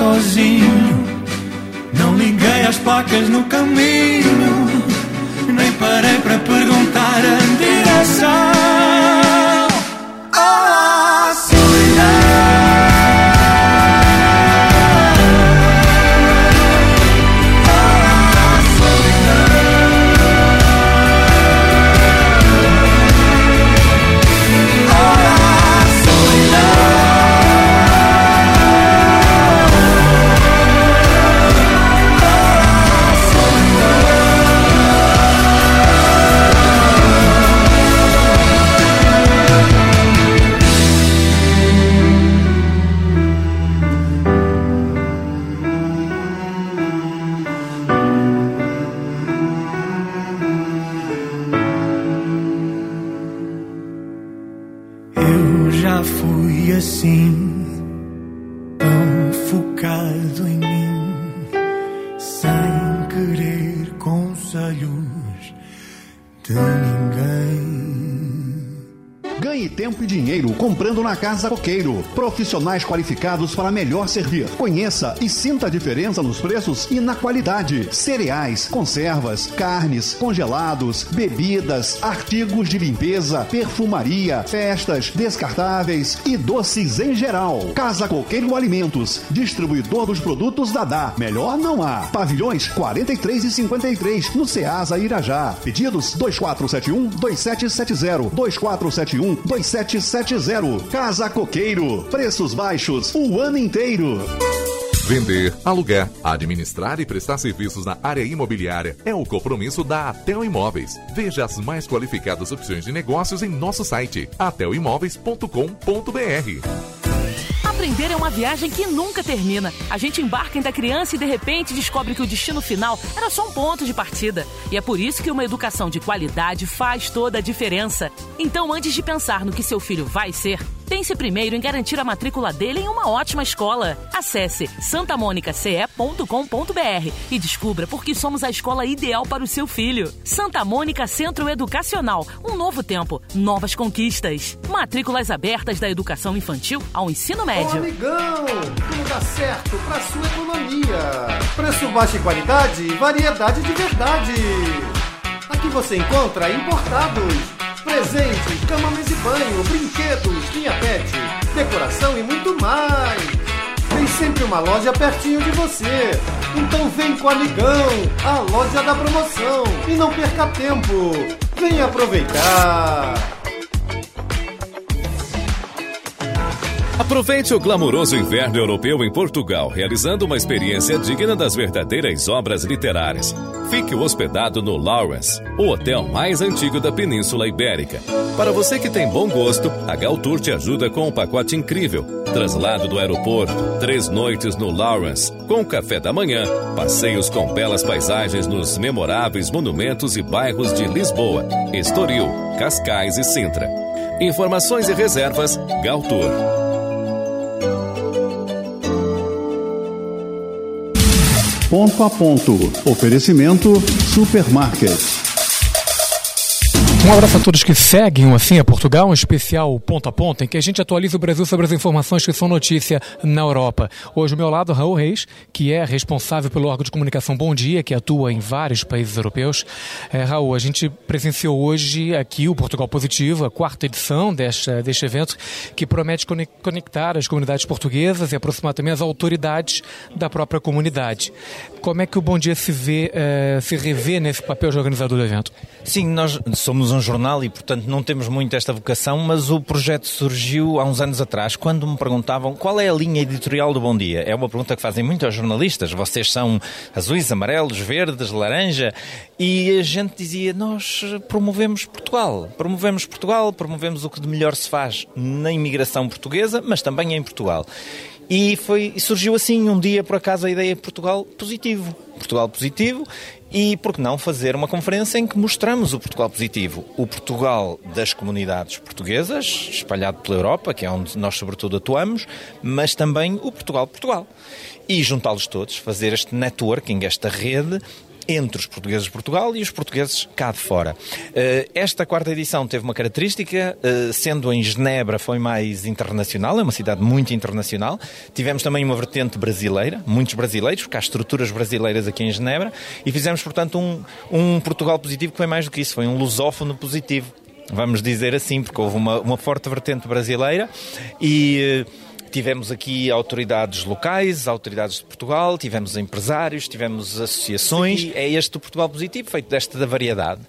Sozinho. Não liguei às placas no caminho Nem parei para perguntar a direção Casa Coqueiro. Profissionais qualificados para melhor servir. Conheça e sinta a diferença nos preços e na qualidade. Cereais, conservas, carnes, congelados, bebidas, artigos de limpeza, perfumaria, festas, descartáveis e doces em geral. Casa Coqueiro Alimentos, distribuidor dos produtos Dadá. Melhor não há. Pavilhões 43 e 53 no Ceasa Irajá. Pedidos 2471 2770 2471 2770. Casa Coqueiro. Preços baixos o ano inteiro. Vender, alugar, administrar e prestar serviços na área imobiliária é o compromisso da Atel Imóveis. Veja as mais qualificadas opções de negócios em nosso site atelimóveis.com.br. Aprender é uma viagem que nunca termina. A gente embarca em da criança e de repente descobre que o destino final era só um ponto de partida. E é por isso que uma educação de qualidade faz toda a diferença. Então, antes de pensar no que seu filho vai ser, pense primeiro em garantir a matrícula dele em uma ótima escola. Acesse santamonicace.com.br e descubra por que somos a escola ideal para o seu filho. Santa Mônica Centro Educacional. Um novo tempo, novas conquistas. Matrículas abertas da educação infantil ao ensino Ô, médio. amigão, tudo dá certo pra sua economia. Preço baixo e qualidade, variedade de verdade. Aqui você encontra importados. Presentes, cama, mesa e banho, brinquedos, linha pet, decoração e muito mais. Tem sempre uma loja pertinho de você. Então vem com o Amigão, a loja da promoção. E não perca tempo. Vem aproveitar. Aproveite o glamouroso inverno europeu em Portugal, realizando uma experiência digna das verdadeiras obras literárias. Fique hospedado no Lawrence, o hotel mais antigo da Península Ibérica. Para você que tem bom gosto, a Galtour te ajuda com um pacote incrível. Traslado do aeroporto, três noites no Lawrence, com café da manhã, passeios com belas paisagens nos memoráveis monumentos e bairros de Lisboa, Estoril, Cascais e Sintra. Informações e reservas, Galtour. Ponto a ponto. Oferecimento Supermarket. Um abraço a todos que seguem o Assim é Portugal, um especial ponto a ponto, em que a gente atualiza o Brasil sobre as informações que são notícia na Europa. Hoje, ao meu lado, Raul Reis, que é responsável pelo órgão de comunicação Bom Dia, que atua em vários países europeus. É, Raul, a gente presenciou hoje aqui o Portugal Positivo, a quarta edição deste, deste evento, que promete cone- conectar as comunidades portuguesas e aproximar também as autoridades da própria comunidade. Como é que o Bom Dia se vê, eh, se revê nesse papel de organizador do evento? Sim, nós somos um jornal e, portanto, não temos muito esta vocação, mas o projeto surgiu há uns anos atrás, quando me perguntavam qual é a linha editorial do Bom Dia. É uma pergunta que fazem muito aos jornalistas. Vocês são azuis, amarelos, verdes, laranja? E a gente dizia, nós promovemos Portugal. Promovemos Portugal, promovemos o que de melhor se faz na imigração portuguesa, mas também em Portugal. E foi, surgiu assim um dia, por acaso, a ideia Portugal positivo. Portugal positivo e, por que não, fazer uma conferência em que mostramos o Portugal positivo. O Portugal das comunidades portuguesas, espalhado pela Europa, que é onde nós sobretudo atuamos, mas também o Portugal Portugal. E juntá-los todos, fazer este networking, esta rede entre os portugueses de Portugal e os portugueses cá de fora. Eh, Esta quarta edição teve uma característica, eh, sendo em Genebra foi mais internacional, é uma cidade muito internacional. Tivemos também uma vertente brasileira, muitos brasileiros, porque há estruturas brasileiras aqui em Genebra, e fizemos, portanto, um, um Portugal positivo que foi mais do que isso, foi um lusófono positivo. Vamos dizer assim, porque houve uma, uma forte vertente brasileira e eh, Tivemos aqui autoridades locais, autoridades de Portugal, tivemos empresários, tivemos associações. É este o Portugal positivo, feito desta da variedade.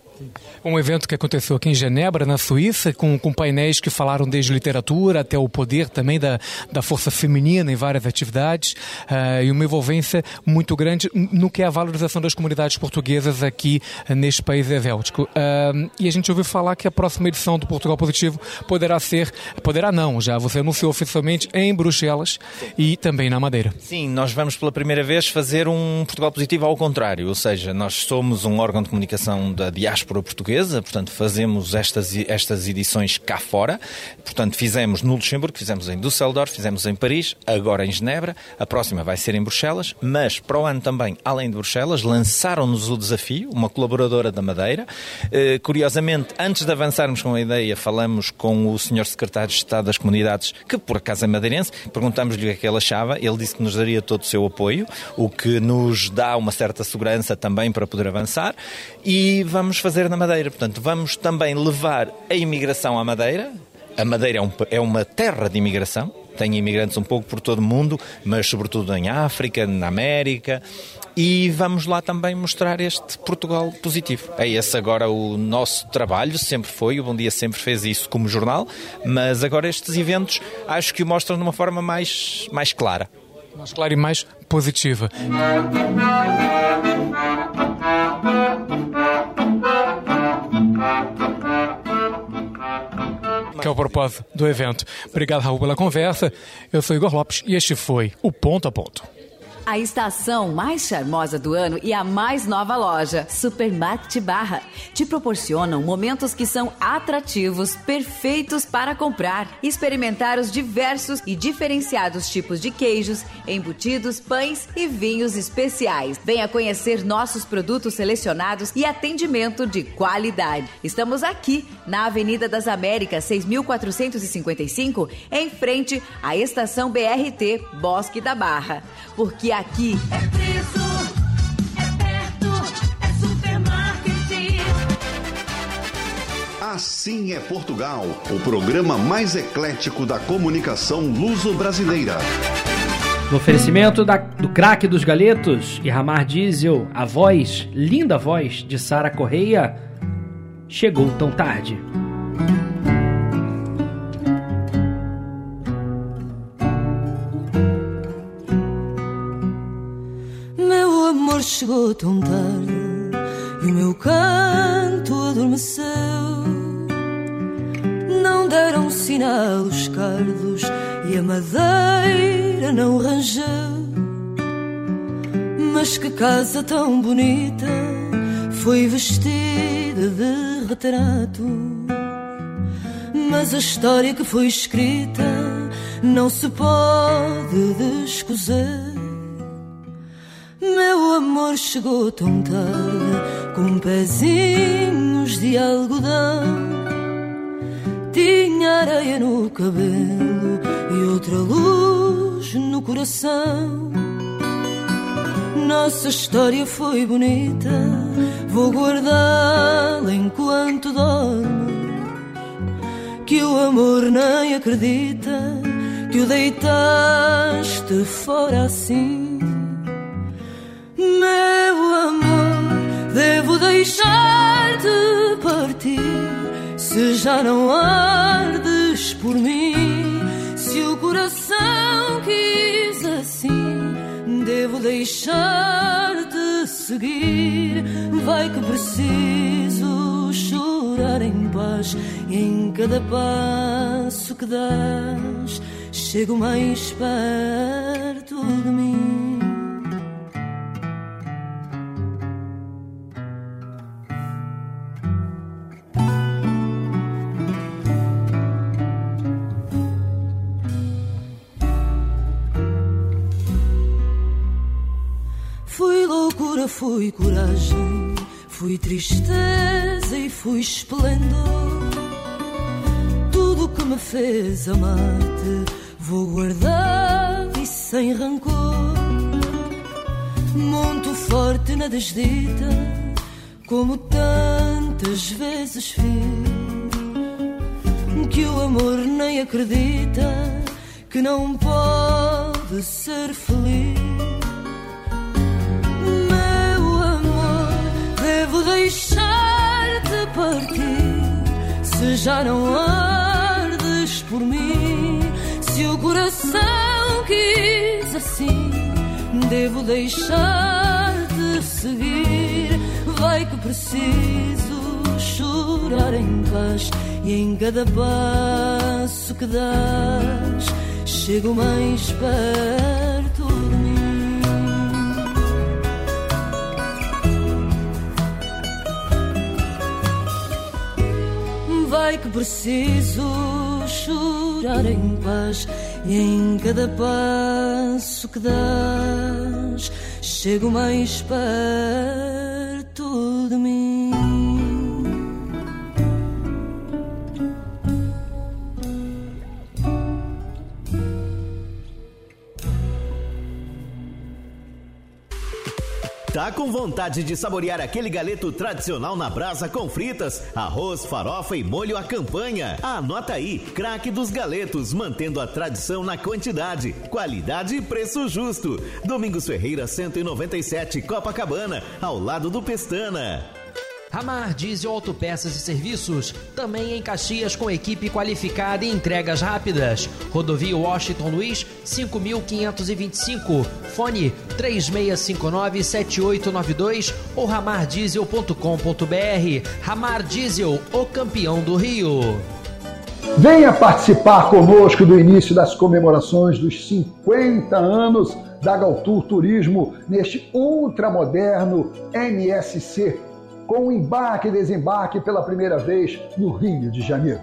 Um evento que aconteceu aqui em Genebra, na Suíça, com, com painéis que falaram desde literatura até o poder também da, da força feminina em várias atividades ah, e uma envolvência muito grande no que é a valorização das comunidades portuguesas aqui ah, neste país helvético. Ah, e a gente ouviu falar que a próxima edição do Portugal Positivo poderá ser, poderá não, já você anunciou oficialmente em Bruxelas e também na Madeira. Sim, nós vamos pela primeira vez fazer um Portugal positivo ao contrário, ou seja, nós somos um órgão de comunicação da diáspora portuguesa, portanto fazemos estas, estas edições cá fora. Portanto, fizemos no Luxemburgo, fizemos em Düsseldorf, fizemos em Paris, agora em Genebra, a próxima vai ser em Bruxelas, mas para o ano também, além de Bruxelas, lançaram-nos o desafio, uma colaboradora da Madeira. Eh, curiosamente, antes de avançarmos com a ideia, falamos com o Sr. Secretário de Estado das Comunidades, que por acaso é madeirense, perguntámos-lhe o que é que ele achava, ele disse que nos daria todo o seu apoio, o que nos dá uma certa segurança também para poder avançar, e vamos fazer na Madeira. Portanto, vamos também levar a imigração à Madeira. A Madeira é, um, é uma terra de imigração, tem imigrantes um pouco por todo o mundo, mas sobretudo em África, na América, e vamos lá também mostrar este Portugal positivo. É esse agora o nosso trabalho, sempre foi, o Bom Dia sempre fez isso como jornal, mas agora estes eventos acho que o mostram de uma forma mais, mais clara. Mais clara e mais positiva. Que é o propósito do evento. Obrigado, Raul, pela conversa. Eu sou Igor Lopes e este foi o Ponto a Ponto. A estação mais charmosa do ano e a mais nova loja, Supermarket Barra, te proporcionam momentos que são atrativos, perfeitos para comprar. Experimentar os diversos e diferenciados tipos de queijos, embutidos, pães e vinhos especiais. Venha conhecer nossos produtos selecionados e atendimento de qualidade. Estamos aqui na Avenida das Américas, 6455, em frente à estação BRT Bosque da Barra. Porque aqui É preço, é perto, é supermarket. Assim é Portugal, o programa mais eclético da comunicação luso-brasileira. No oferecimento da- do craque dos galetos e Ramar Diesel, a voz, linda voz de Sara Correia, chegou tão tarde. Chegou tão tarde e o meu canto adormeceu. Não deram sinal os cardos e a madeira não rangeu. Mas que casa tão bonita foi vestida de retrato. Mas a história que foi escrita não se pode descozer. Meu amor chegou tão tarde com pezinhos de algodão. Tinha areia no cabelo e outra luz no coração. Nossa história foi bonita, vou guardá-la enquanto dorme. Que o amor nem acredita que o deitaste fora assim. Meu amor, devo deixar-te partir se já não ardes por mim. Se o coração quis assim, devo deixar-te seguir. Vai que preciso chorar em paz em cada passo que dás, chego mais perto de mim. Loucura, fui coragem, fui tristeza e fui esplendor. Tudo que me fez amar-te, vou guardar e sem rancor. Monto forte na desdita, como tantas vezes fiz. Que o amor nem acredita, que não pode ser feliz. Meu amor, devo deixar-te partir se já não ardes por mim. Se o coração quis assim, devo deixar-te seguir. Vai que preciso chorar em paz e em cada passo que dás, chego mais perto sei que preciso chorar em paz e em cada passo que dás chego mais perto com vontade de saborear aquele galeto tradicional na brasa com fritas, arroz, farofa e molho à campanha? Anota aí, craque dos galetos, mantendo a tradição na quantidade, qualidade e preço justo. Domingos Ferreira 197, Copacabana, ao lado do Pestana. Ramar Diesel Autopeças e Serviços, também em Caxias com equipe qualificada e entregas rápidas. Rodovia Washington Luiz, 5525. Fone 36597892 ou ramardiesel.com.br. Ramar Diesel, o campeão do Rio. Venha participar conosco do início das comemorações dos 50 anos da Galtur Turismo neste ultramoderno MSC com o embarque e desembarque pela primeira vez no Rio de Janeiro.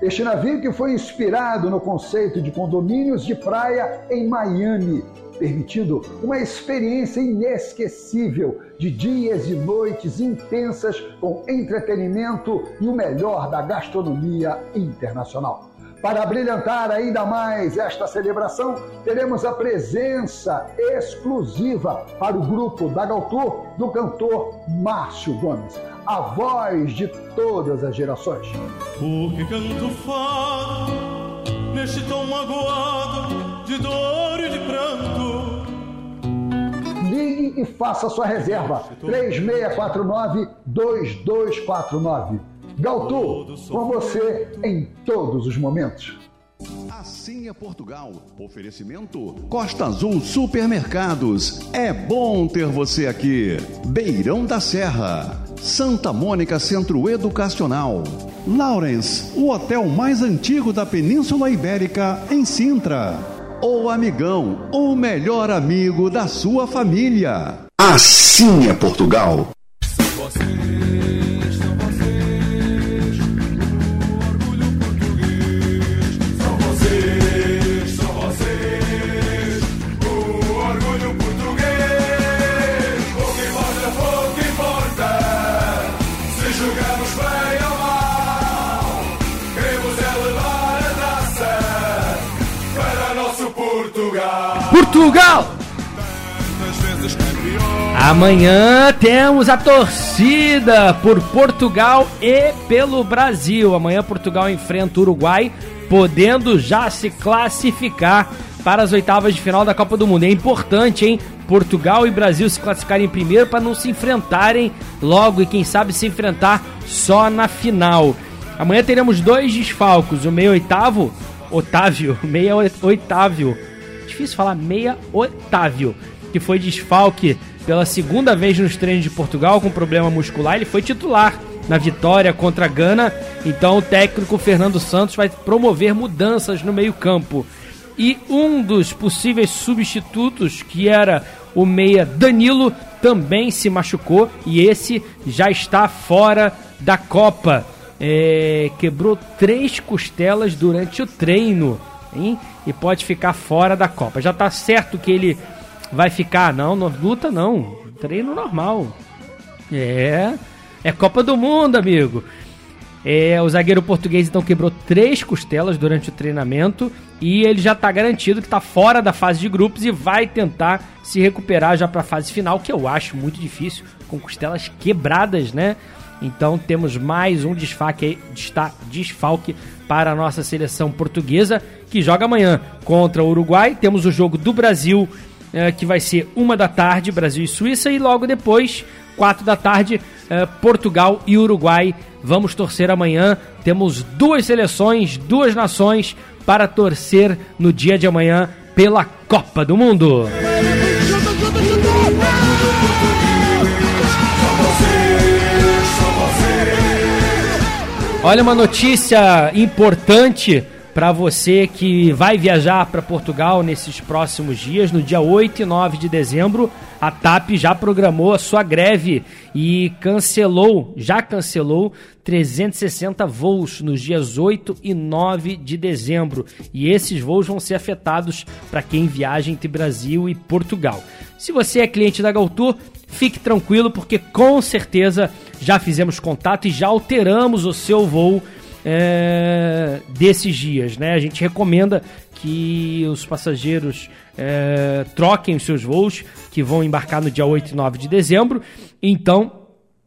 Este navio que foi inspirado no conceito de condomínios de praia em Miami, permitindo uma experiência inesquecível de dias e noites intensas com entretenimento e o melhor da gastronomia internacional. Para brilhantar ainda mais esta celebração, teremos a presença exclusiva para o grupo da Galtur do cantor Márcio Gomes, a voz de todas as gerações. Porque canto fado neste tom magoado de dor e de pranto. Ligue e faça sua reserva. 3649-2249. Galtu, com você em todos os momentos. Assim é Portugal. Oferecimento Costa Azul Supermercados. É bom ter você aqui. Beirão da Serra. Santa Mônica Centro Educacional. Lawrence, o hotel mais antigo da Península Ibérica, em Sintra. O Amigão, o melhor amigo da sua família. Assim é Portugal. São Portugal. Amanhã temos a torcida por Portugal e pelo Brasil. Amanhã Portugal enfrenta o Uruguai, podendo já se classificar para as oitavas de final da Copa do Mundo. É importante, hein? Portugal e Brasil se classificarem primeiro para não se enfrentarem logo e quem sabe se enfrentar só na final. Amanhã teremos dois desfalcos, o meio oitavo, Otávio, meia oitávio. Difícil falar meia Otávio, que foi desfalque pela segunda vez nos treinos de Portugal com problema muscular. Ele foi titular na vitória contra a Gana. Então o técnico Fernando Santos vai promover mudanças no meio-campo. E um dos possíveis substitutos, que era o meia Danilo, também se machucou e esse já está fora da Copa. É, quebrou três costelas durante o treino hein? E pode ficar fora da Copa. Já está certo que ele vai ficar, não, não luta não, treino normal. É, é Copa do Mundo, amigo. É, o zagueiro português então quebrou três costelas durante o treinamento e ele já está garantido que está fora da fase de grupos e vai tentar se recuperar já para a fase final, que eu acho muito difícil, com costelas quebradas, né? Então temos mais um desfalque, desfalque para a nossa seleção portuguesa, que joga amanhã contra o Uruguai. Temos o jogo do Brasil, eh, que vai ser uma da tarde, Brasil e Suíça, e logo depois, quatro da tarde, eh, Portugal e Uruguai. Vamos torcer amanhã. Temos duas seleções, duas nações para torcer no dia de amanhã pela Copa do Mundo. Olha uma notícia importante para você que vai viajar para Portugal nesses próximos dias, no dia 8 e 9 de dezembro. a TAP já programou a sua greve e cancelou, já cancelou 360 voos nos dias 8 e 9 de dezembro. E esses voos vão ser afetados para quem viaja entre Brasil e Portugal. Se você é cliente da Galtour, fique tranquilo porque com certeza já fizemos contato e já alteramos o seu voo é, desses dias, né? A gente recomenda que os passageiros é, troquem os seus voos, que vão embarcar no dia 8 e 9 de dezembro. Então,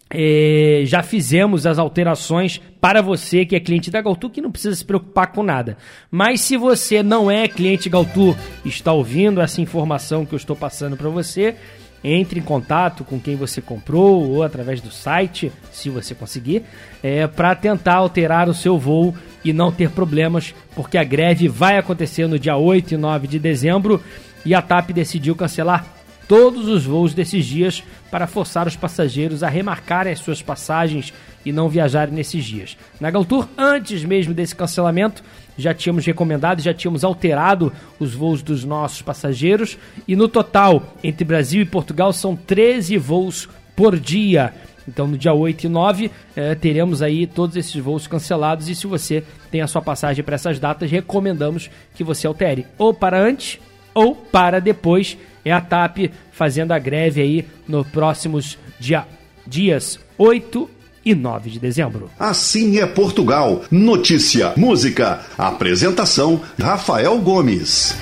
é, já fizemos as alterações para você que é cliente da Galtour, que não precisa se preocupar com nada. Mas se você não é cliente Galtour, está ouvindo essa informação que eu estou passando para você, entre em contato com quem você comprou ou através do site, se você conseguir, é, para tentar alterar o seu voo e não ter problemas, porque a greve vai acontecer no dia 8 e 9 de dezembro e a TAP decidiu cancelar todos os voos desses dias para forçar os passageiros a remarcarem as suas passagens e não viajarem nesses dias. Na Galtour, antes mesmo desse cancelamento, já tínhamos recomendado, já tínhamos alterado os voos dos nossos passageiros e no total, entre Brasil e Portugal, são 13 voos por dia. Então, no dia 8 e 9, eh, teremos aí todos esses voos cancelados. E se você tem a sua passagem para essas datas, recomendamos que você altere ou para antes ou para depois. É a TAP fazendo a greve aí nos próximos dia, dias 8 e 9 de dezembro. Assim é Portugal. Notícia, música, apresentação Rafael Gomes.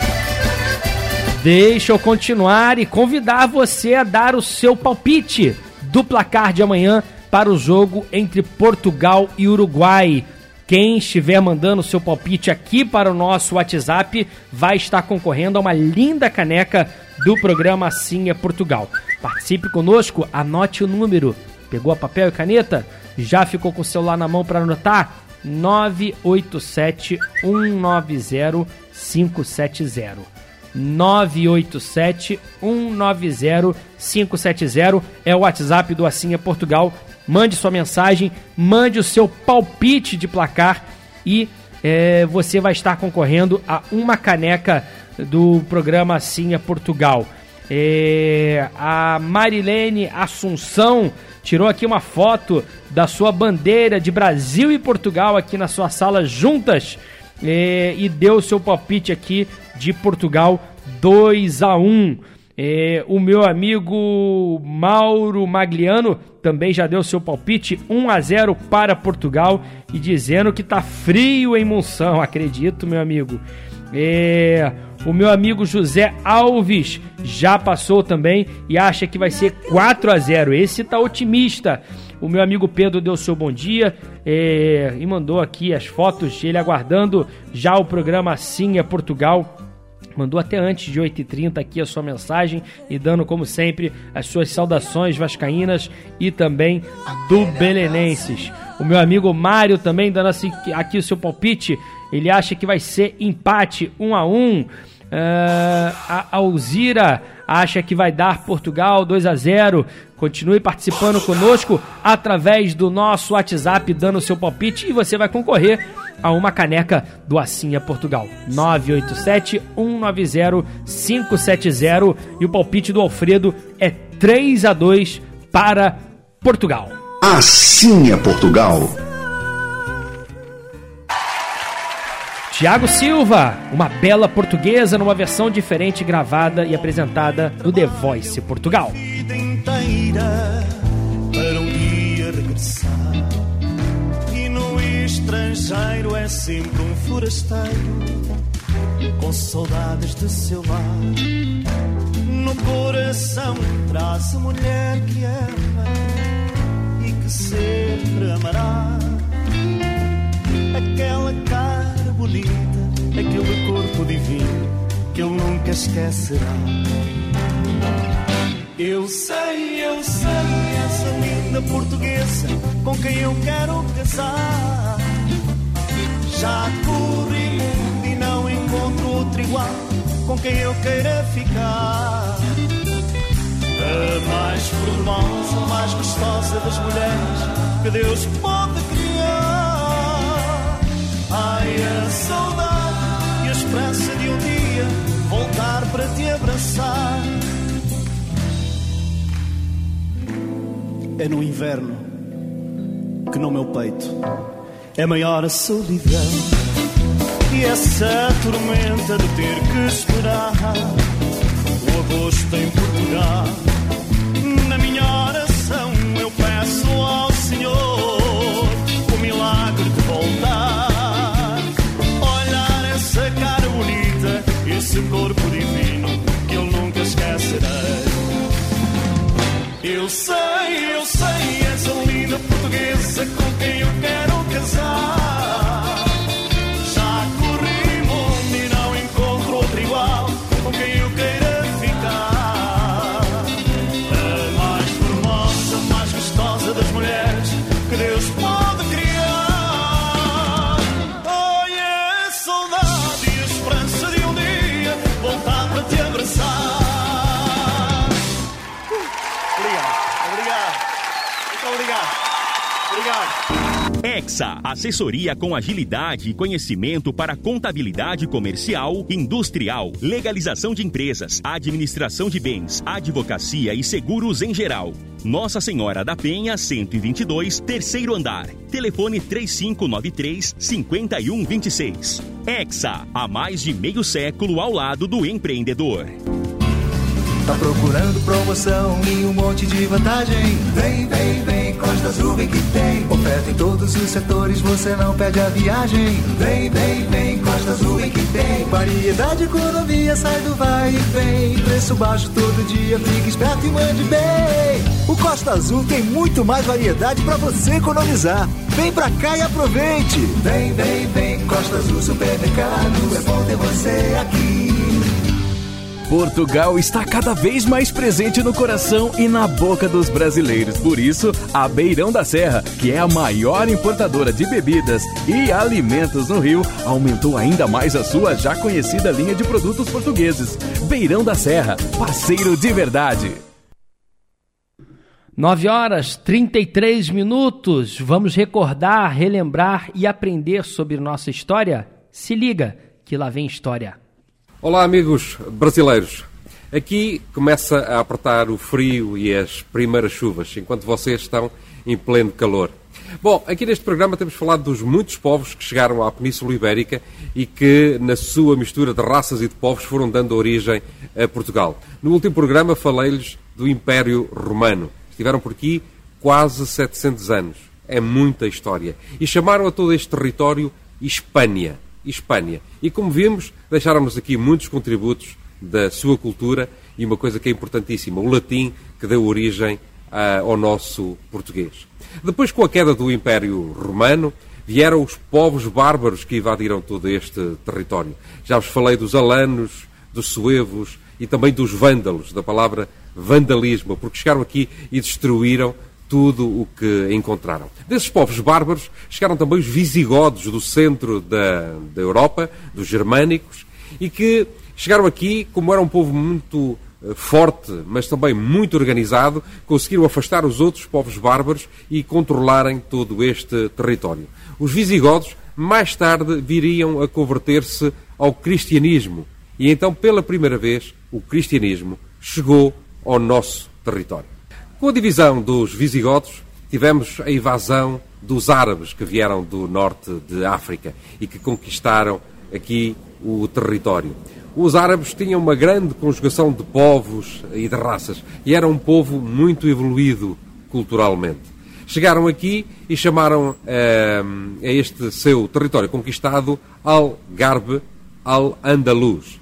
Deixa eu continuar e convidar você a dar o seu palpite do placar de amanhã para o jogo entre Portugal e Uruguai. Quem estiver mandando seu palpite aqui para o nosso WhatsApp vai estar concorrendo a uma linda caneca do programa Assim é Portugal. Participe conosco, anote o número. Pegou papel e caneta? Já ficou com o celular na mão para anotar? 987 190 570. 987 190 570 é o WhatsApp do é Portugal. Mande sua mensagem, mande o seu palpite de placar e é, você vai estar concorrendo a uma caneca do programa é Portugal. É, a Marilene Assunção tirou aqui uma foto da sua bandeira de Brasil e Portugal aqui na sua sala juntas é, e deu seu palpite aqui de Portugal 2 a 1. É, o meu amigo Mauro Magliano também já deu seu palpite 1 a 0 para Portugal e dizendo que tá frio em Monção, acredito, meu amigo. É, o meu amigo José Alves já passou também e acha que vai ser 4 a 0. Esse tá otimista. O meu amigo Pedro deu seu bom dia é, e mandou aqui as fotos, ele aguardando já o programa Assim é Portugal. Mandou até antes de 8h30 aqui a sua mensagem e dando, como sempre, as suas saudações vascaínas e também do Belenenses. O meu amigo Mário também dando assim, aqui o seu palpite. Ele acha que vai ser empate 1 a 1 Uh, a Alzira acha que vai dar Portugal 2 a 0. Continue participando conosco através do nosso WhatsApp, dando seu palpite e você vai concorrer a uma caneca do é Portugal. 987 190 570 e o palpite do Alfredo é 3 a 2 para Portugal. É Portugal. Tiago Silva, uma bela portuguesa numa versão diferente gravada e apresentada no The Voice Portugal. para um dia regressar. E no estrangeiro é sempre um forasteiro com saudades de seu lar. No coração traz a mulher que ama e que sempre amará. Aquela cara bonita, aquele corpo divino que ele nunca esquecerá. Eu sei, eu sei, essa linda portuguesa com quem eu quero casar. Já corri e não encontro outro igual com quem eu queira ficar. A mais formosa, mais gostosa das mulheres que Deus pode criar. Ai, a saudade e a esperança de um dia voltar para te abraçar. É no inverno que no meu peito é maior a solidão e essa tormenta de ter que esperar o agosto em Portugal Eu sei, eu sei, és a linda portuguesa com quem eu quero casar. Exa, assessoria com agilidade e conhecimento para contabilidade comercial, industrial, legalização de empresas, administração de bens, advocacia e seguros em geral. Nossa Senhora da Penha, 122, terceiro andar. Telefone 3593 5126. Exa, há mais de meio século ao lado do empreendedor. Tá procurando promoção e um monte de vantagem? Vem, vem, vem, Costa Azul vem que tem. Oferta em todos os setores, você não perde a viagem. Vem, vem, vem, Costa Azul vem que tem. Variedade, economia, sai do vai e vem. Preço baixo todo dia, fique esperto e mande bem. O Costa Azul tem muito mais variedade para você economizar. Vem pra cá e aproveite. Vem, vem, vem, Costa Azul Supermercado. É bom ter você aqui. Portugal está cada vez mais presente no coração e na boca dos brasileiros. Por isso, a Beirão da Serra, que é a maior importadora de bebidas e alimentos no Rio, aumentou ainda mais a sua já conhecida linha de produtos portugueses. Beirão da Serra, parceiro de verdade. 9 horas 33 minutos. Vamos recordar, relembrar e aprender sobre nossa história? Se liga, que lá vem história. Olá, amigos brasileiros. Aqui começa a apertar o frio e as primeiras chuvas, enquanto vocês estão em pleno calor. Bom, aqui neste programa temos falado dos muitos povos que chegaram à Península Ibérica e que, na sua mistura de raças e de povos, foram dando origem a Portugal. No último programa falei-lhes do Império Romano. Estiveram por aqui quase 700 anos. É muita história. E chamaram a todo este território Hispânia. Hispânia. E como vimos, deixaram-nos aqui muitos contributos da sua cultura e uma coisa que é importantíssima, o latim que deu origem ah, ao nosso português. Depois, com a queda do Império Romano, vieram os povos bárbaros que invadiram todo este território. Já vos falei dos alanos, dos suevos e também dos vândalos, da palavra vandalismo, porque chegaram aqui e destruíram tudo o que encontraram. Desses povos bárbaros chegaram também os visigodos do centro da, da Europa, dos germânicos, e que chegaram aqui, como era um povo muito eh, forte, mas também muito organizado, conseguiram afastar os outros povos bárbaros e controlarem todo este território. Os visigodos, mais tarde, viriam a converter-se ao cristianismo. E então, pela primeira vez, o cristianismo chegou ao nosso território. Com a divisão dos visigodos, tivemos a invasão dos árabes que vieram do norte de África e que conquistaram aqui o território. Os árabes tinham uma grande conjugação de povos e de raças e era um povo muito evoluído culturalmente. Chegaram aqui e chamaram eh, a este seu território conquistado Al-Garbe Al-Andalus.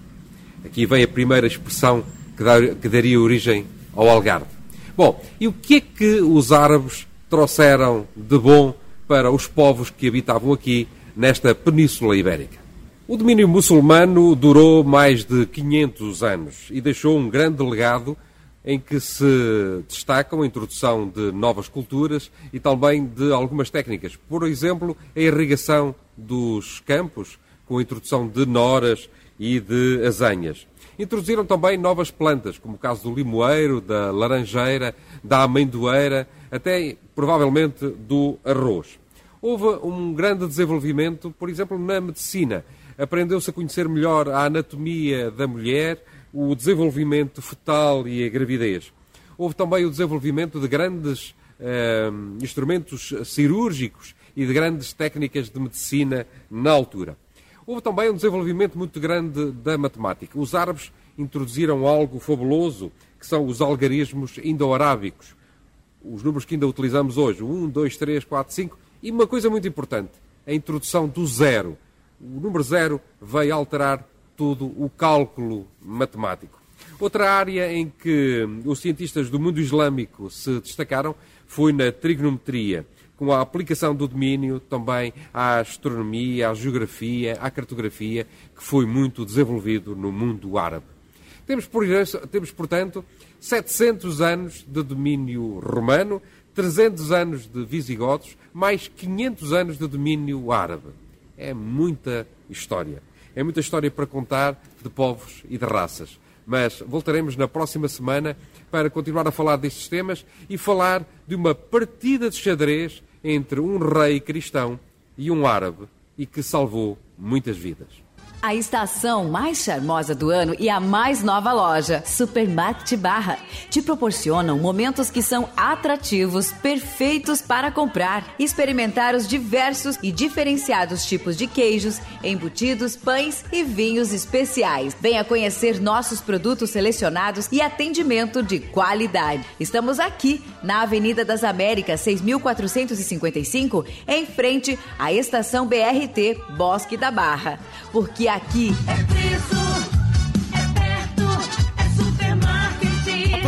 Aqui vem a primeira expressão que, que daria origem ao Algarve. Bom, e o que é que os árabes trouxeram de bom para os povos que habitavam aqui nesta Península Ibérica? O domínio muçulmano durou mais de 500 anos e deixou um grande legado em que se destacam a introdução de novas culturas e também de algumas técnicas. Por exemplo, a irrigação dos campos, com a introdução de noras e de azanhas. Introduziram também novas plantas, como o caso do limoeiro, da laranjeira, da amendoeira, até provavelmente do arroz. Houve um grande desenvolvimento, por exemplo, na medicina. Aprendeu-se a conhecer melhor a anatomia da mulher, o desenvolvimento fetal e a gravidez. Houve também o desenvolvimento de grandes eh, instrumentos cirúrgicos e de grandes técnicas de medicina na altura. Houve também um desenvolvimento muito grande da matemática. Os árabes introduziram algo fabuloso, que são os algarismos indo-arábicos. Os números que ainda utilizamos hoje, 1, 2, 3, 4, 5. E uma coisa muito importante, a introdução do zero. O número zero veio alterar todo o cálculo matemático. Outra área em que os cientistas do mundo islâmico se destacaram foi na trigonometria, com a aplicação do domínio também à astronomia, à geografia, à cartografia, que foi muito desenvolvido no mundo árabe. Temos, por temos, portanto, 700 anos de domínio romano, 300 anos de visigodos, mais 500 anos de domínio árabe. É muita história. É muita história para contar de povos e de raças. Mas voltaremos na próxima semana para continuar a falar destes temas e falar de uma partida de xadrez entre um rei cristão e um árabe e que salvou muitas vidas. A estação mais charmosa do ano e a mais nova loja, Supermarket Barra, te proporcionam momentos que são atrativos, perfeitos para comprar experimentar os diversos e diferenciados tipos de queijos, embutidos, pães e vinhos especiais. Venha conhecer nossos produtos selecionados e atendimento de qualidade. Estamos aqui na Avenida das Américas, 6455, em frente à estação BRT Bosque da Barra. Porque aqui É preço,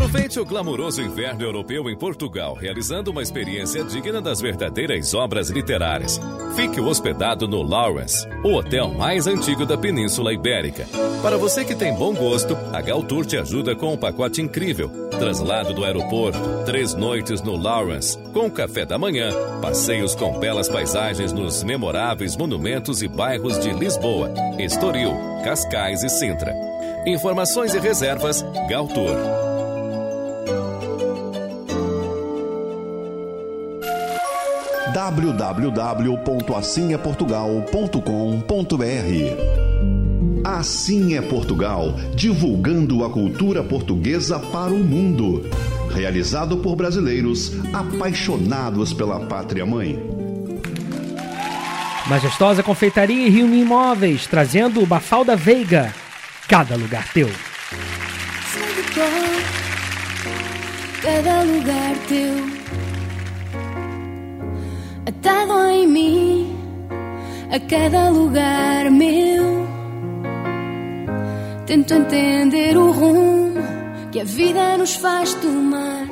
Aproveite o glamouroso inverno europeu em Portugal, realizando uma experiência digna das verdadeiras obras literárias. Fique hospedado no Lawrence, o hotel mais antigo da Península Ibérica. Para você que tem bom gosto, a Galtour te ajuda com um pacote incrível. Traslado do aeroporto, três noites no Lawrence, com café da manhã, passeios com belas paisagens nos memoráveis monumentos e bairros de Lisboa, Estoril, Cascais e Sintra. Informações e reservas, Galtour. www.assimeportugal.com.br Assim é Portugal, divulgando a cultura portuguesa para o mundo. Realizado por brasileiros apaixonados pela pátria mãe. Majestosa Confeitaria e Rio Imóveis, trazendo o Bafal da Veiga. Cada lugar teu. Cada lugar teu, atado em mim, a cada lugar meu. Tento entender o rumo que a vida nos faz tomar.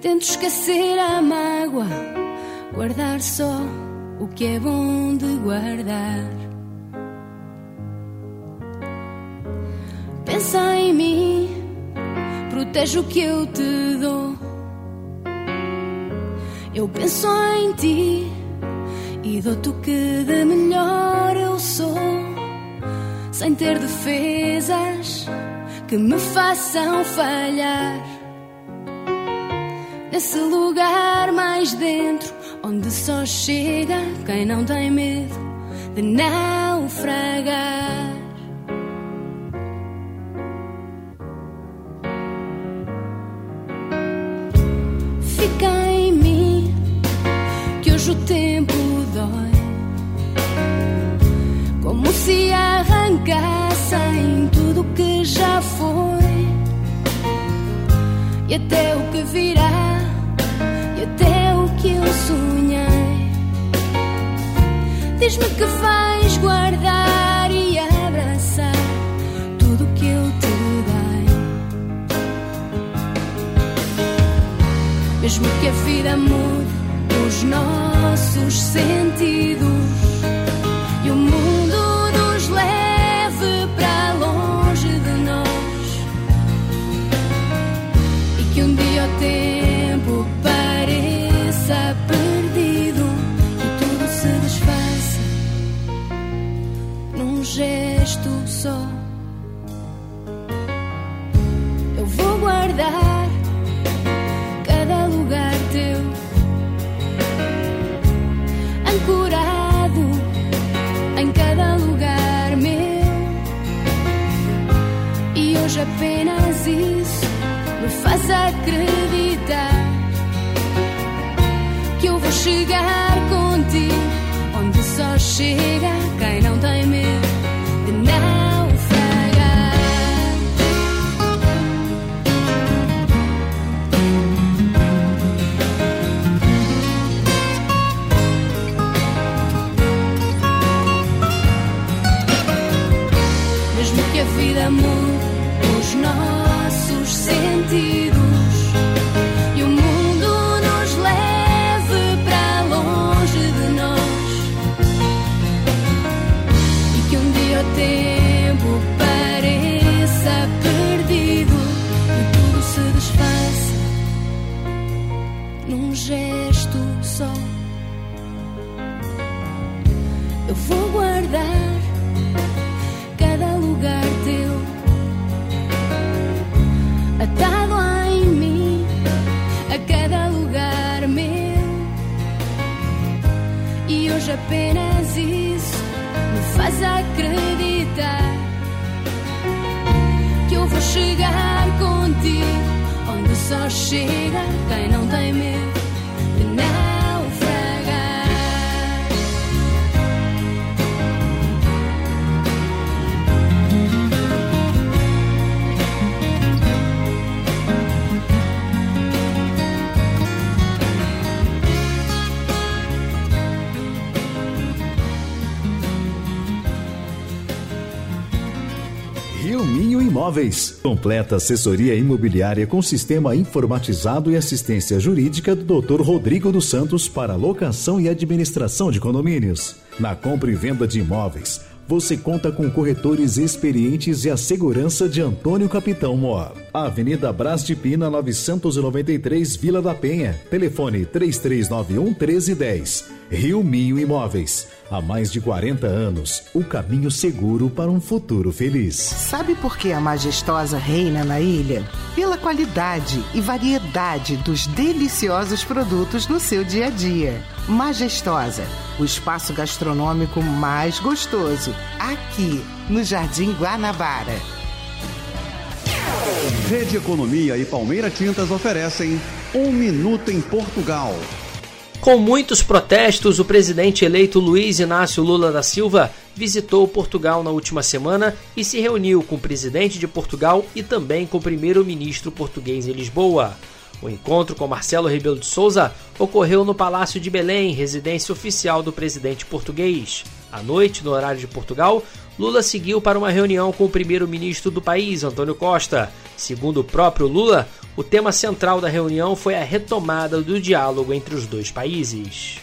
Tento esquecer a mágoa, guardar só o que é bom de guardar. Pensa em mim, protege o que eu te dou. Eu penso em ti e dou-te o que de melhor eu sou, sem ter defesas que me façam falhar. Nesse lugar mais dentro, onde só chega quem não tem medo de naufragar. E até o que virá e até o que eu sonhei. Diz-me que vais guardar e abraçar tudo que eu te dei. Mesmo que a vida mude os nossos sentidos faz acreditar que eu vou chegar contigo. Onde só chega quem não tem medo apenas isso me faz acreditar que eu vou chegar contigo. Onde só chega quem não tem medo Rio Minho Imóveis. Completa assessoria imobiliária com sistema informatizado e assistência jurídica do Dr. Rodrigo dos Santos para locação e administração de condomínios. Na compra e venda de imóveis, você conta com corretores experientes e a segurança de Antônio Capitão Mor. Avenida Brás de Pina, 993, Vila da Penha. Telefone 3391 1310. Rio Minho Imóveis. Há mais de 40 anos, o caminho seguro para um futuro feliz. Sabe por que a majestosa reina na ilha? Pela qualidade e variedade dos deliciosos produtos no seu dia a dia. Majestosa, o espaço gastronômico mais gostoso, aqui no Jardim Guanabara. Rede Economia e Palmeira Tintas oferecem Um Minuto em Portugal. Com muitos protestos, o presidente eleito Luiz Inácio Lula da Silva visitou Portugal na última semana e se reuniu com o presidente de Portugal e também com o primeiro-ministro português em Lisboa. O encontro com Marcelo Rebelo de Souza ocorreu no Palácio de Belém, residência oficial do presidente português. À noite, no horário de Portugal, Lula seguiu para uma reunião com o primeiro-ministro do país, Antônio Costa. Segundo o próprio Lula, o tema central da reunião foi a retomada do diálogo entre os dois países.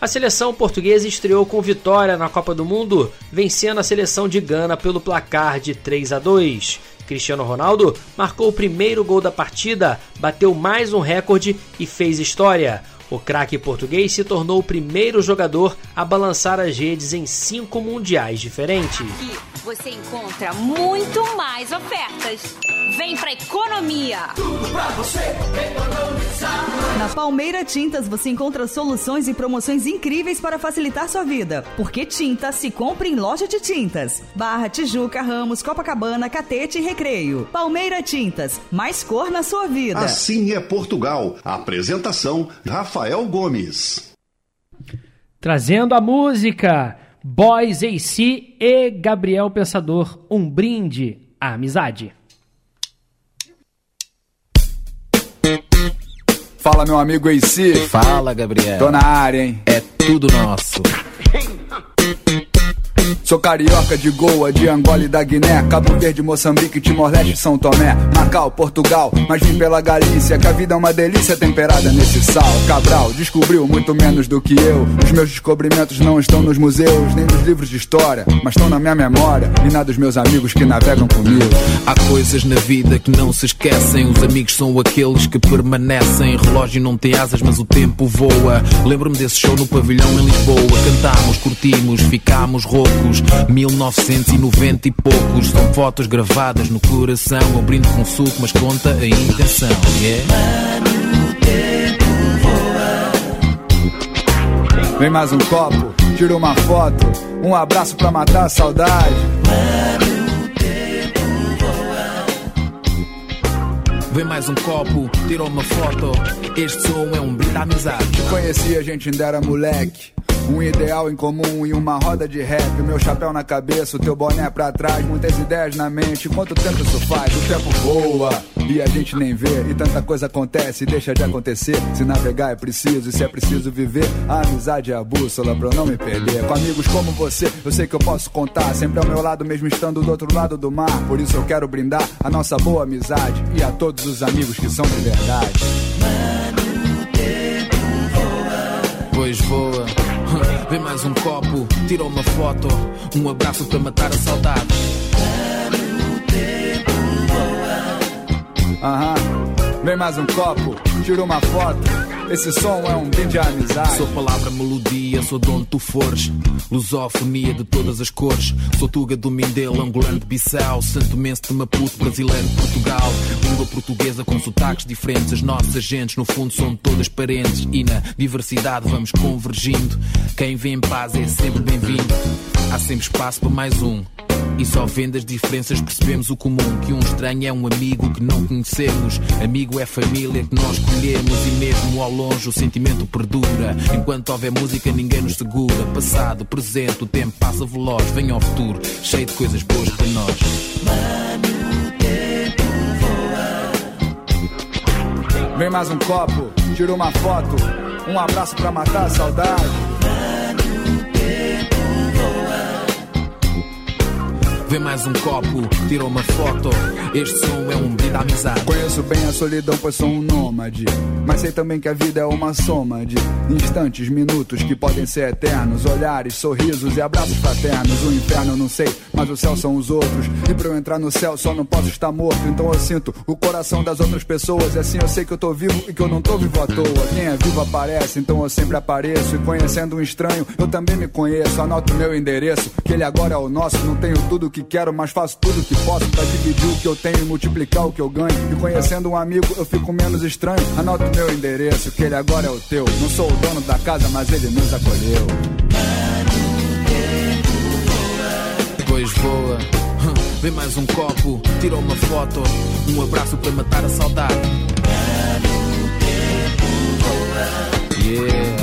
A seleção portuguesa estreou com vitória na Copa do Mundo, vencendo a seleção de Gana pelo placar de 3 a 2. Cristiano Ronaldo marcou o primeiro gol da partida, bateu mais um recorde e fez história. O craque português se tornou o primeiro jogador a balançar as redes em cinco mundiais diferentes. Aqui você encontra muito mais ofertas. Vem pra economia! Tudo pra você economizar. Na Palmeira Tintas você encontra soluções e promoções incríveis para facilitar sua vida. Porque tinta se compra em loja de tintas. Barra, Tijuca, Ramos, Copacabana, Catete e Recreio. Palmeira Tintas, mais cor na sua vida. Assim é Portugal. Apresentação Rafael Gomes. Trazendo a música Boys AC e Gabriel Pensador, um brinde à amizade. Fala, meu amigo AC. Fala, Gabriel. Tô na área, hein? É tudo nosso. Sou carioca de Goa, de Angola e da Guiné, Cabo Verde, Moçambique, Timor-Leste, São Tomé, Macau, Portugal, mas vim pela Galícia, que a vida é uma delícia temperada nesse sal. Cabral descobriu muito menos do que eu. Os meus descobrimentos não estão nos museus, nem nos livros de história, mas estão na minha memória e na dos meus amigos que navegam comigo. Há coisas na vida que não se esquecem. Os amigos são aqueles que permanecem. Relógio não tem asas, mas o tempo voa. Lembro-me desse show no pavilhão em Lisboa. Cantámos, curtimos, ficámos roucos. 1990 e poucos. São fotos gravadas no coração. Eu brindo com suco, mas conta a intenção. Yeah? Vem mais um copo, tira uma foto, um abraço pra matar a saudade. Vem mais um copo, tirou uma foto. Este som é um brinde à amizade. Conheci, a gente ainda era moleque. Um ideal em comum e uma roda de rap. Meu chapéu na cabeça, o teu boné pra trás. Muitas ideias na mente. Quanto tempo isso faz? O tempo voa e a gente nem vê. E tanta coisa acontece e deixa de acontecer. Se navegar é preciso e se é preciso viver, a amizade é a bússola pra eu não me perder. Com amigos como você, eu sei que eu posso contar. Sempre ao meu lado, mesmo estando do outro lado do mar. Por isso eu quero brindar a nossa boa amizade e a todos os amigos que são de verdade. Pois voa. Vem mais um copo, tirou uma foto. Um abraço para matar a saudade. Aham, vem mais um copo, tira uma foto. Esse som é um brinde à amizade. Sou palavra, melodia, sou de onde tu fores. Lusofonia de todas as cores. Sou tuga do Mindelo, angolano de Bissau. Santo Menso de Maputo, brasileiro de Portugal. Língua portuguesa com sotaques diferentes. As nossas gentes, no fundo, são todas parentes. E na diversidade vamos convergindo. Quem vem em paz é sempre bem-vindo. Há sempre espaço para mais um. E só vendo as diferenças percebemos o comum Que um estranho é um amigo que não conhecemos Amigo é família que nós escolhemos E mesmo ao longe o sentimento perdura Enquanto houver música ninguém nos segura Passado, presente, o tempo passa veloz Vem ao futuro, cheio de coisas boas para nós Vem mais um copo, tira uma foto. Um abraço pra matar a saudade. Vem mais um copo, tirou uma foto Este som é um brinde à amizade Conheço bem a solidão, pois sou um nômade. Mas sei também que a vida é uma soma de instantes, minutos que podem ser eternos. Olhares, sorrisos e abraços fraternos. O inferno eu não sei, mas o céu são os outros. E pra eu entrar no céu só não posso estar morto. Então eu sinto o coração das outras pessoas. E assim eu sei que eu tô vivo e que eu não tô vivo à toa. Quem é vivo aparece, então eu sempre apareço. E conhecendo um estranho, eu também me conheço. Anoto meu endereço, que ele agora é o nosso. Não tenho tudo que quero, mas faço tudo o que posso pra dividir o que eu tenho e multiplicar o que eu ganho. E conhecendo um amigo, eu fico menos estranho. Anoto meu endereço, que ele agora é o teu. Não sou o dono da casa, mas ele nos acolheu. Depois voa Vem mais um copo, tirou uma foto Um abraço para matar a saudade Yeah.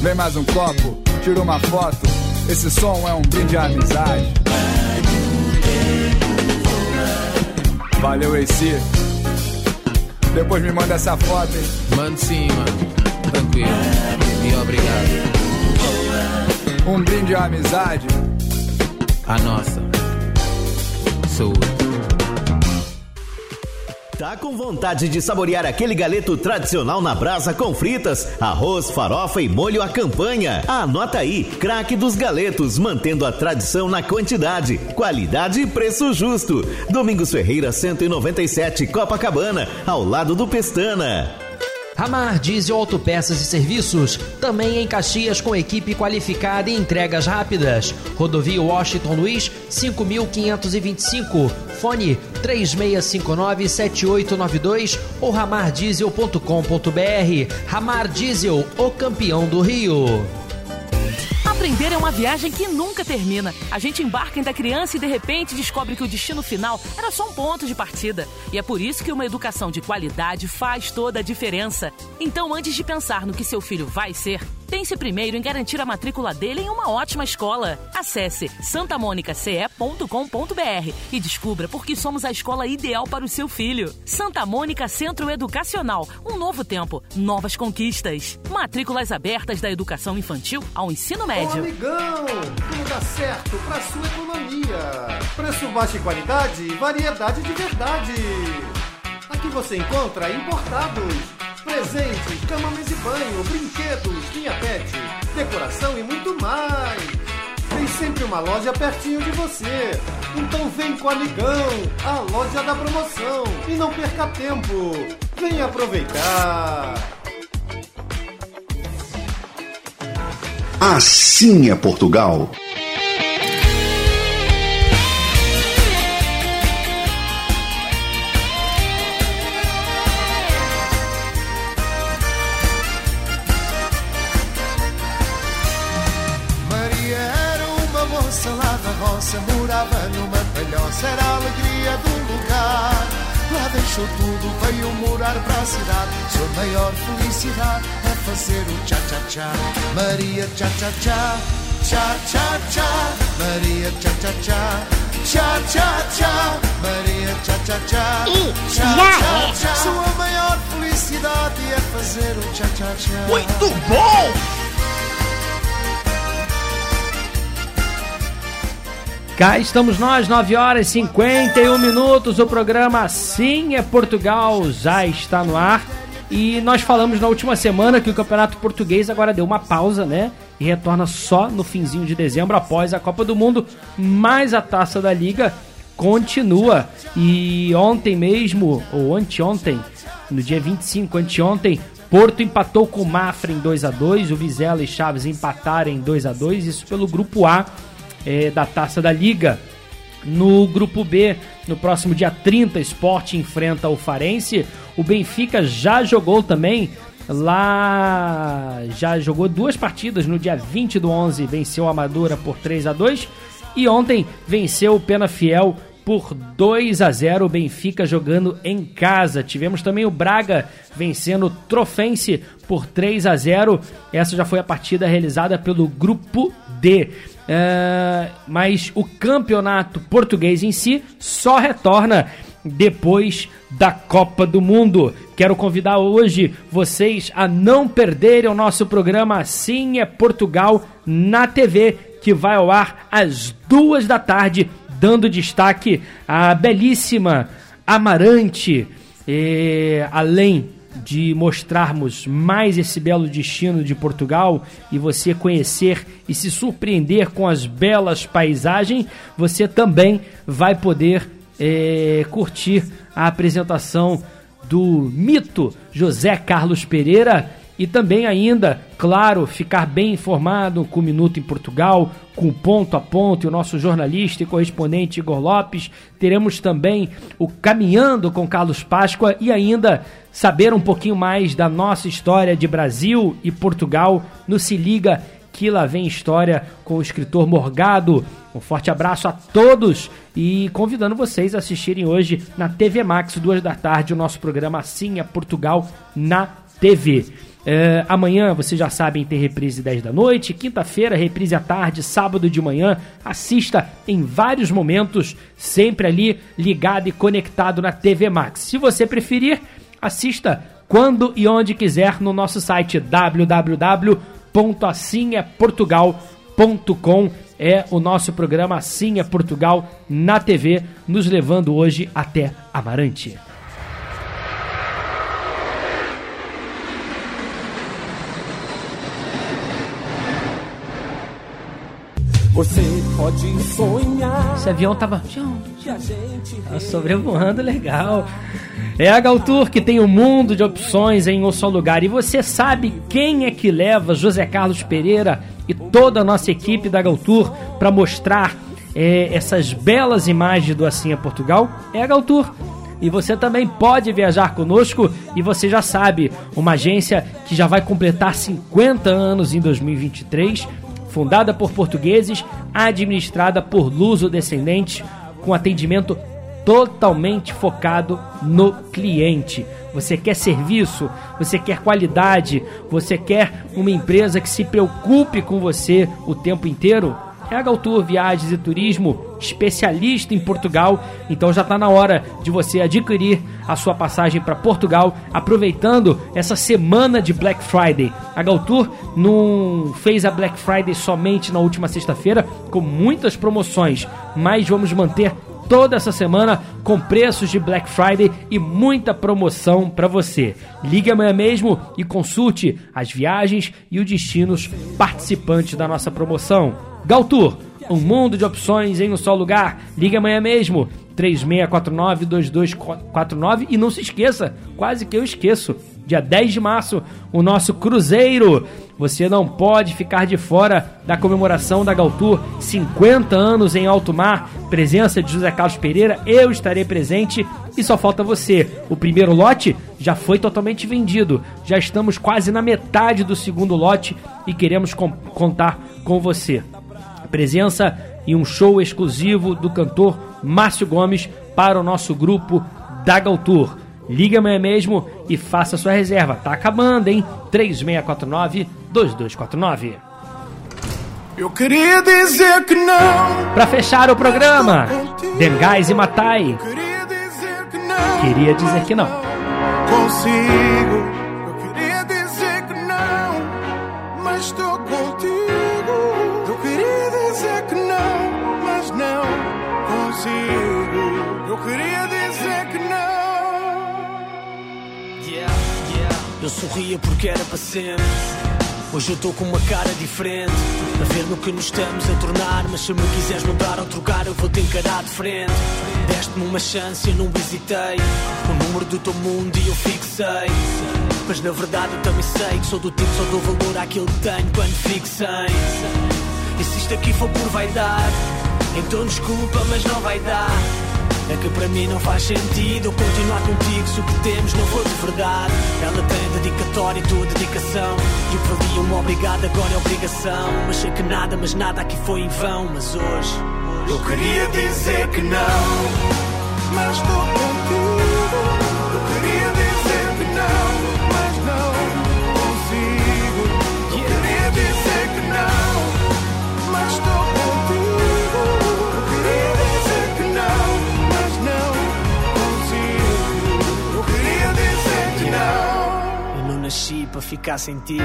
Vem mais um copo, tira uma foto. Esse som é um brinde à amizade. Valeu, AC. Depois me manda essa foto, hein? Mano sim, mano Tranquilo E obrigado Um brinde à amizade. A nossa Saúde Tá com vontade de saborear aquele galeto tradicional na brasa com fritas, arroz, farofa e molho à campanha? Anota aí, craque dos galetos, mantendo a tradição na quantidade, qualidade e preço justo. Domingos Ferreira 197, Copacabana, ao lado do Pestana. Ramar Diesel Autopeças e Serviços, também em Caxias com equipe qualificada e entregas rápidas. Rodovia Washington Luiz, 5525. Fone 36597892 ou ramardiesel.com.br. Ramar Diesel, o campeão do Rio. Aprender é uma viagem que nunca termina. A gente embarca ainda criança e de repente descobre que o destino final era só um ponto de partida. E é por isso que uma educação de qualidade faz toda a diferença. Então, antes de pensar no que seu filho vai ser, pense primeiro em garantir a matrícula dele em uma ótima escola. Acesse santamonicace.com.br e descubra por que somos a escola ideal para o seu filho. Santa Mônica Centro Educacional. Um novo tempo, novas conquistas. Matrículas abertas da educação infantil ao ensino Ô, médio. amigão, tudo dá certo pra sua economia. Preço baixo e qualidade e variedade de verdade. Aqui você encontra importados, presentes, mesa e banho, brinquedos, linha pet, decoração e muito mais. Tem sempre uma loja pertinho de você. Então vem com o Amigão, a loja da promoção. E não perca tempo. Venha aproveitar. Assim é Portugal. Roça, morava numa palhoça, era a alegria do lugar. Lá deixou tudo, veio morar para a cidade. Sua maior felicidade é fazer o tchá-tchá-tchá. Maria tchá-tchá-tchá, tchá-tchá-tchá. Maria tchá-tchá-tchá, tchá-tchá-tchá. Maria tchá-tchá-tchá, tchá-tchá-tchá. Sua maior felicidade é fazer o tchá-tchá-tchá. Muito bom! Cá estamos nós, 9 horas e 51 minutos. O programa Sim é Portugal já está no ar. E nós falamos na última semana que o Campeonato Português agora deu uma pausa, né? E retorna só no finzinho de dezembro após a Copa do Mundo. Mas a taça da Liga continua. E ontem mesmo, ou anteontem, no dia 25, anteontem, Porto empatou com o Mafra em 2 a 2 O Vizela e Chaves empataram em 2 a 2 Isso pelo Grupo A é, da Taça da Liga. No grupo B, no próximo dia 30, Sport enfrenta o Farense. O Benfica já jogou também lá. Já jogou duas partidas. No dia 20 do 11, venceu a Amadora por 3 a 2 E ontem venceu o Pena Fiel por 2 a 0 o Benfica jogando em casa. Tivemos também o Braga vencendo o Trofense por 3 a 0. Essa já foi a partida realizada pelo grupo D. É, mas o campeonato português em si só retorna depois da Copa do Mundo. Quero convidar hoje vocês a não perderem o nosso programa Assim é Portugal na TV, que vai ao ar às duas da tarde, dando destaque à belíssima Amarante, além de mostrarmos mais esse belo destino de Portugal e você conhecer e se surpreender com as belas paisagens, você também vai poder é, curtir a apresentação do mito José Carlos Pereira e também ainda, claro, ficar bem informado com o Minuto em Portugal, com ponto a ponto, e o nosso jornalista e correspondente Igor Lopes. Teremos também o Caminhando com Carlos Páscoa e ainda saber um pouquinho mais da nossa história de Brasil e Portugal no Se Liga que lá vem história com o escritor Morgado. Um forte abraço a todos e convidando vocês a assistirem hoje na TV Max, duas da tarde, o nosso programa Assim é Portugal na TV. É, amanhã, vocês já sabem, tem reprise 10 da noite. Quinta-feira, reprise à tarde. Sábado de manhã. Assista em vários momentos, sempre ali ligado e conectado na TV Max. Se você preferir, assista quando e onde quiser no nosso site www.assimeportugal.com. É o nosso programa Assim é Portugal na TV, nos levando hoje até Amarante. Você pode sonhar. Esse avião tava, tava sobrevoando legal. É a Galtour que tem um mundo de opções em um só lugar. E você sabe quem é que leva José Carlos Pereira e toda a nossa equipe da Galtour para mostrar é, essas belas imagens do Assim é Portugal? É a Galtour. E você também pode viajar conosco e você já sabe, uma agência que já vai completar 50 anos em 2023 fundada por portugueses, administrada por luso-descendentes, com atendimento totalmente focado no cliente. Você quer serviço, você quer qualidade, você quer uma empresa que se preocupe com você o tempo inteiro? É a Galtour Viagens e Turismo, especialista em Portugal. Então já está na hora de você adquirir a sua passagem para Portugal, aproveitando essa semana de Black Friday. A Galtour não fez a Black Friday somente na última sexta-feira, com muitas promoções, mas vamos manter toda essa semana com preços de Black Friday e muita promoção para você. Ligue amanhã mesmo e consulte as viagens e os destinos participantes da nossa promoção. Galtour, um mundo de opções em um só lugar. Ligue amanhã mesmo. 3649-2249 e não se esqueça, quase que eu esqueço, dia 10 de março, o nosso cruzeiro. Você não pode ficar de fora da comemoração da Galtour 50 anos em alto mar, presença de José Carlos Pereira, eu estarei presente e só falta você. O primeiro lote já foi totalmente vendido, já estamos quase na metade do segundo lote e queremos contar com você. Presença e um show exclusivo do cantor Márcio Gomes para o nosso grupo da Galtour. Liga amanhã mesmo e faça sua reserva. Tá acabando, hein? 3649-2249. Eu queria dizer que não. Pra fechar o programa, Dengais e Matai. Queria dizer que não. Consigo. Consigo. Eu queria dizer que não. Yeah, yeah. Eu sorria porque era para sempre. Hoje eu estou com uma cara diferente. A ver no que nos estamos a tornar. Mas se me quiseres mudar ou trocar, eu vou te encarar de frente. Deste-me uma chance eu não hesitei. O número do teu mundo e eu fixei. Mas na verdade eu também sei que sou do tipo só dou valor àquilo que tenho quando sem. E se isto aqui for por vaidade, então desculpa, mas não vai dar. É que para mim não faz sentido continuar contigo se o que temos não for de verdade. Ela tem dedicatória e tua dedicação. E o que valia um obrigado agora é obrigação. Mas sei que nada, mas nada aqui foi em vão. Mas hoje Eu queria dizer que não. Mas estou contigo. Para ficar sem ti.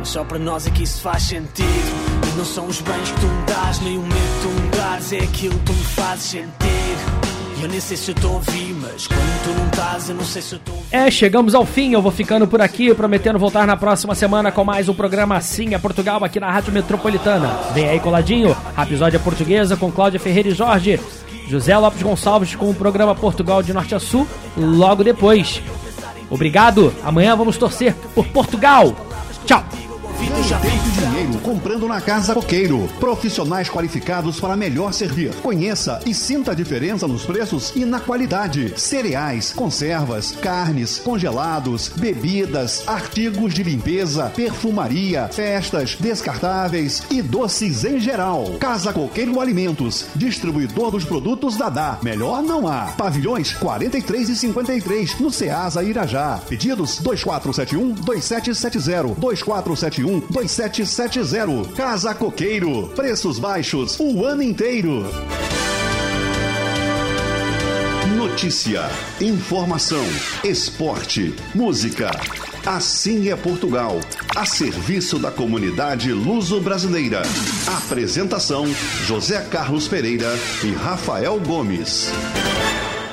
Mas só para nós é que isso faz sentido. Não são os bens que tu me dás, nem o medo que tu me dás, é aquilo que tu me fazes sentir. Eu nem sei se eu mas quando tu não estás, eu não sei se eu É, chegamos ao fim. Eu vou ficando por aqui, prometendo voltar na próxima semana com mais um programa Assim é Portugal aqui na Rádio Metropolitana. Vem aí coladinho, Rapisódia Portuguesa com Cláudia Ferreira e Jorge. José Lopes Gonçalves com o programa Portugal de Norte a Sul logo depois. Obrigado. Amanhã vamos torcer por Portugal. Tchau. Ganhe dinheiro comprando na Casa Coqueiro. Profissionais qualificados para melhor servir. Conheça e sinta a diferença nos preços e na qualidade. Cereais, conservas, carnes, congelados, bebidas, artigos de limpeza, perfumaria, festas, descartáveis e doces em geral. Casa Coqueiro Alimentos, distribuidor dos produtos Dadá. Melhor não há. Pavilhões 43 e 53 no Ceasa Irajá. Pedidos 2471 2770 2471 2770. Casa Coqueiro. Preços baixos o ano inteiro. Notícia, informação, esporte, música. Assim é Portugal, a serviço da comunidade luso-brasileira. Apresentação: José Carlos Pereira e Rafael Gomes.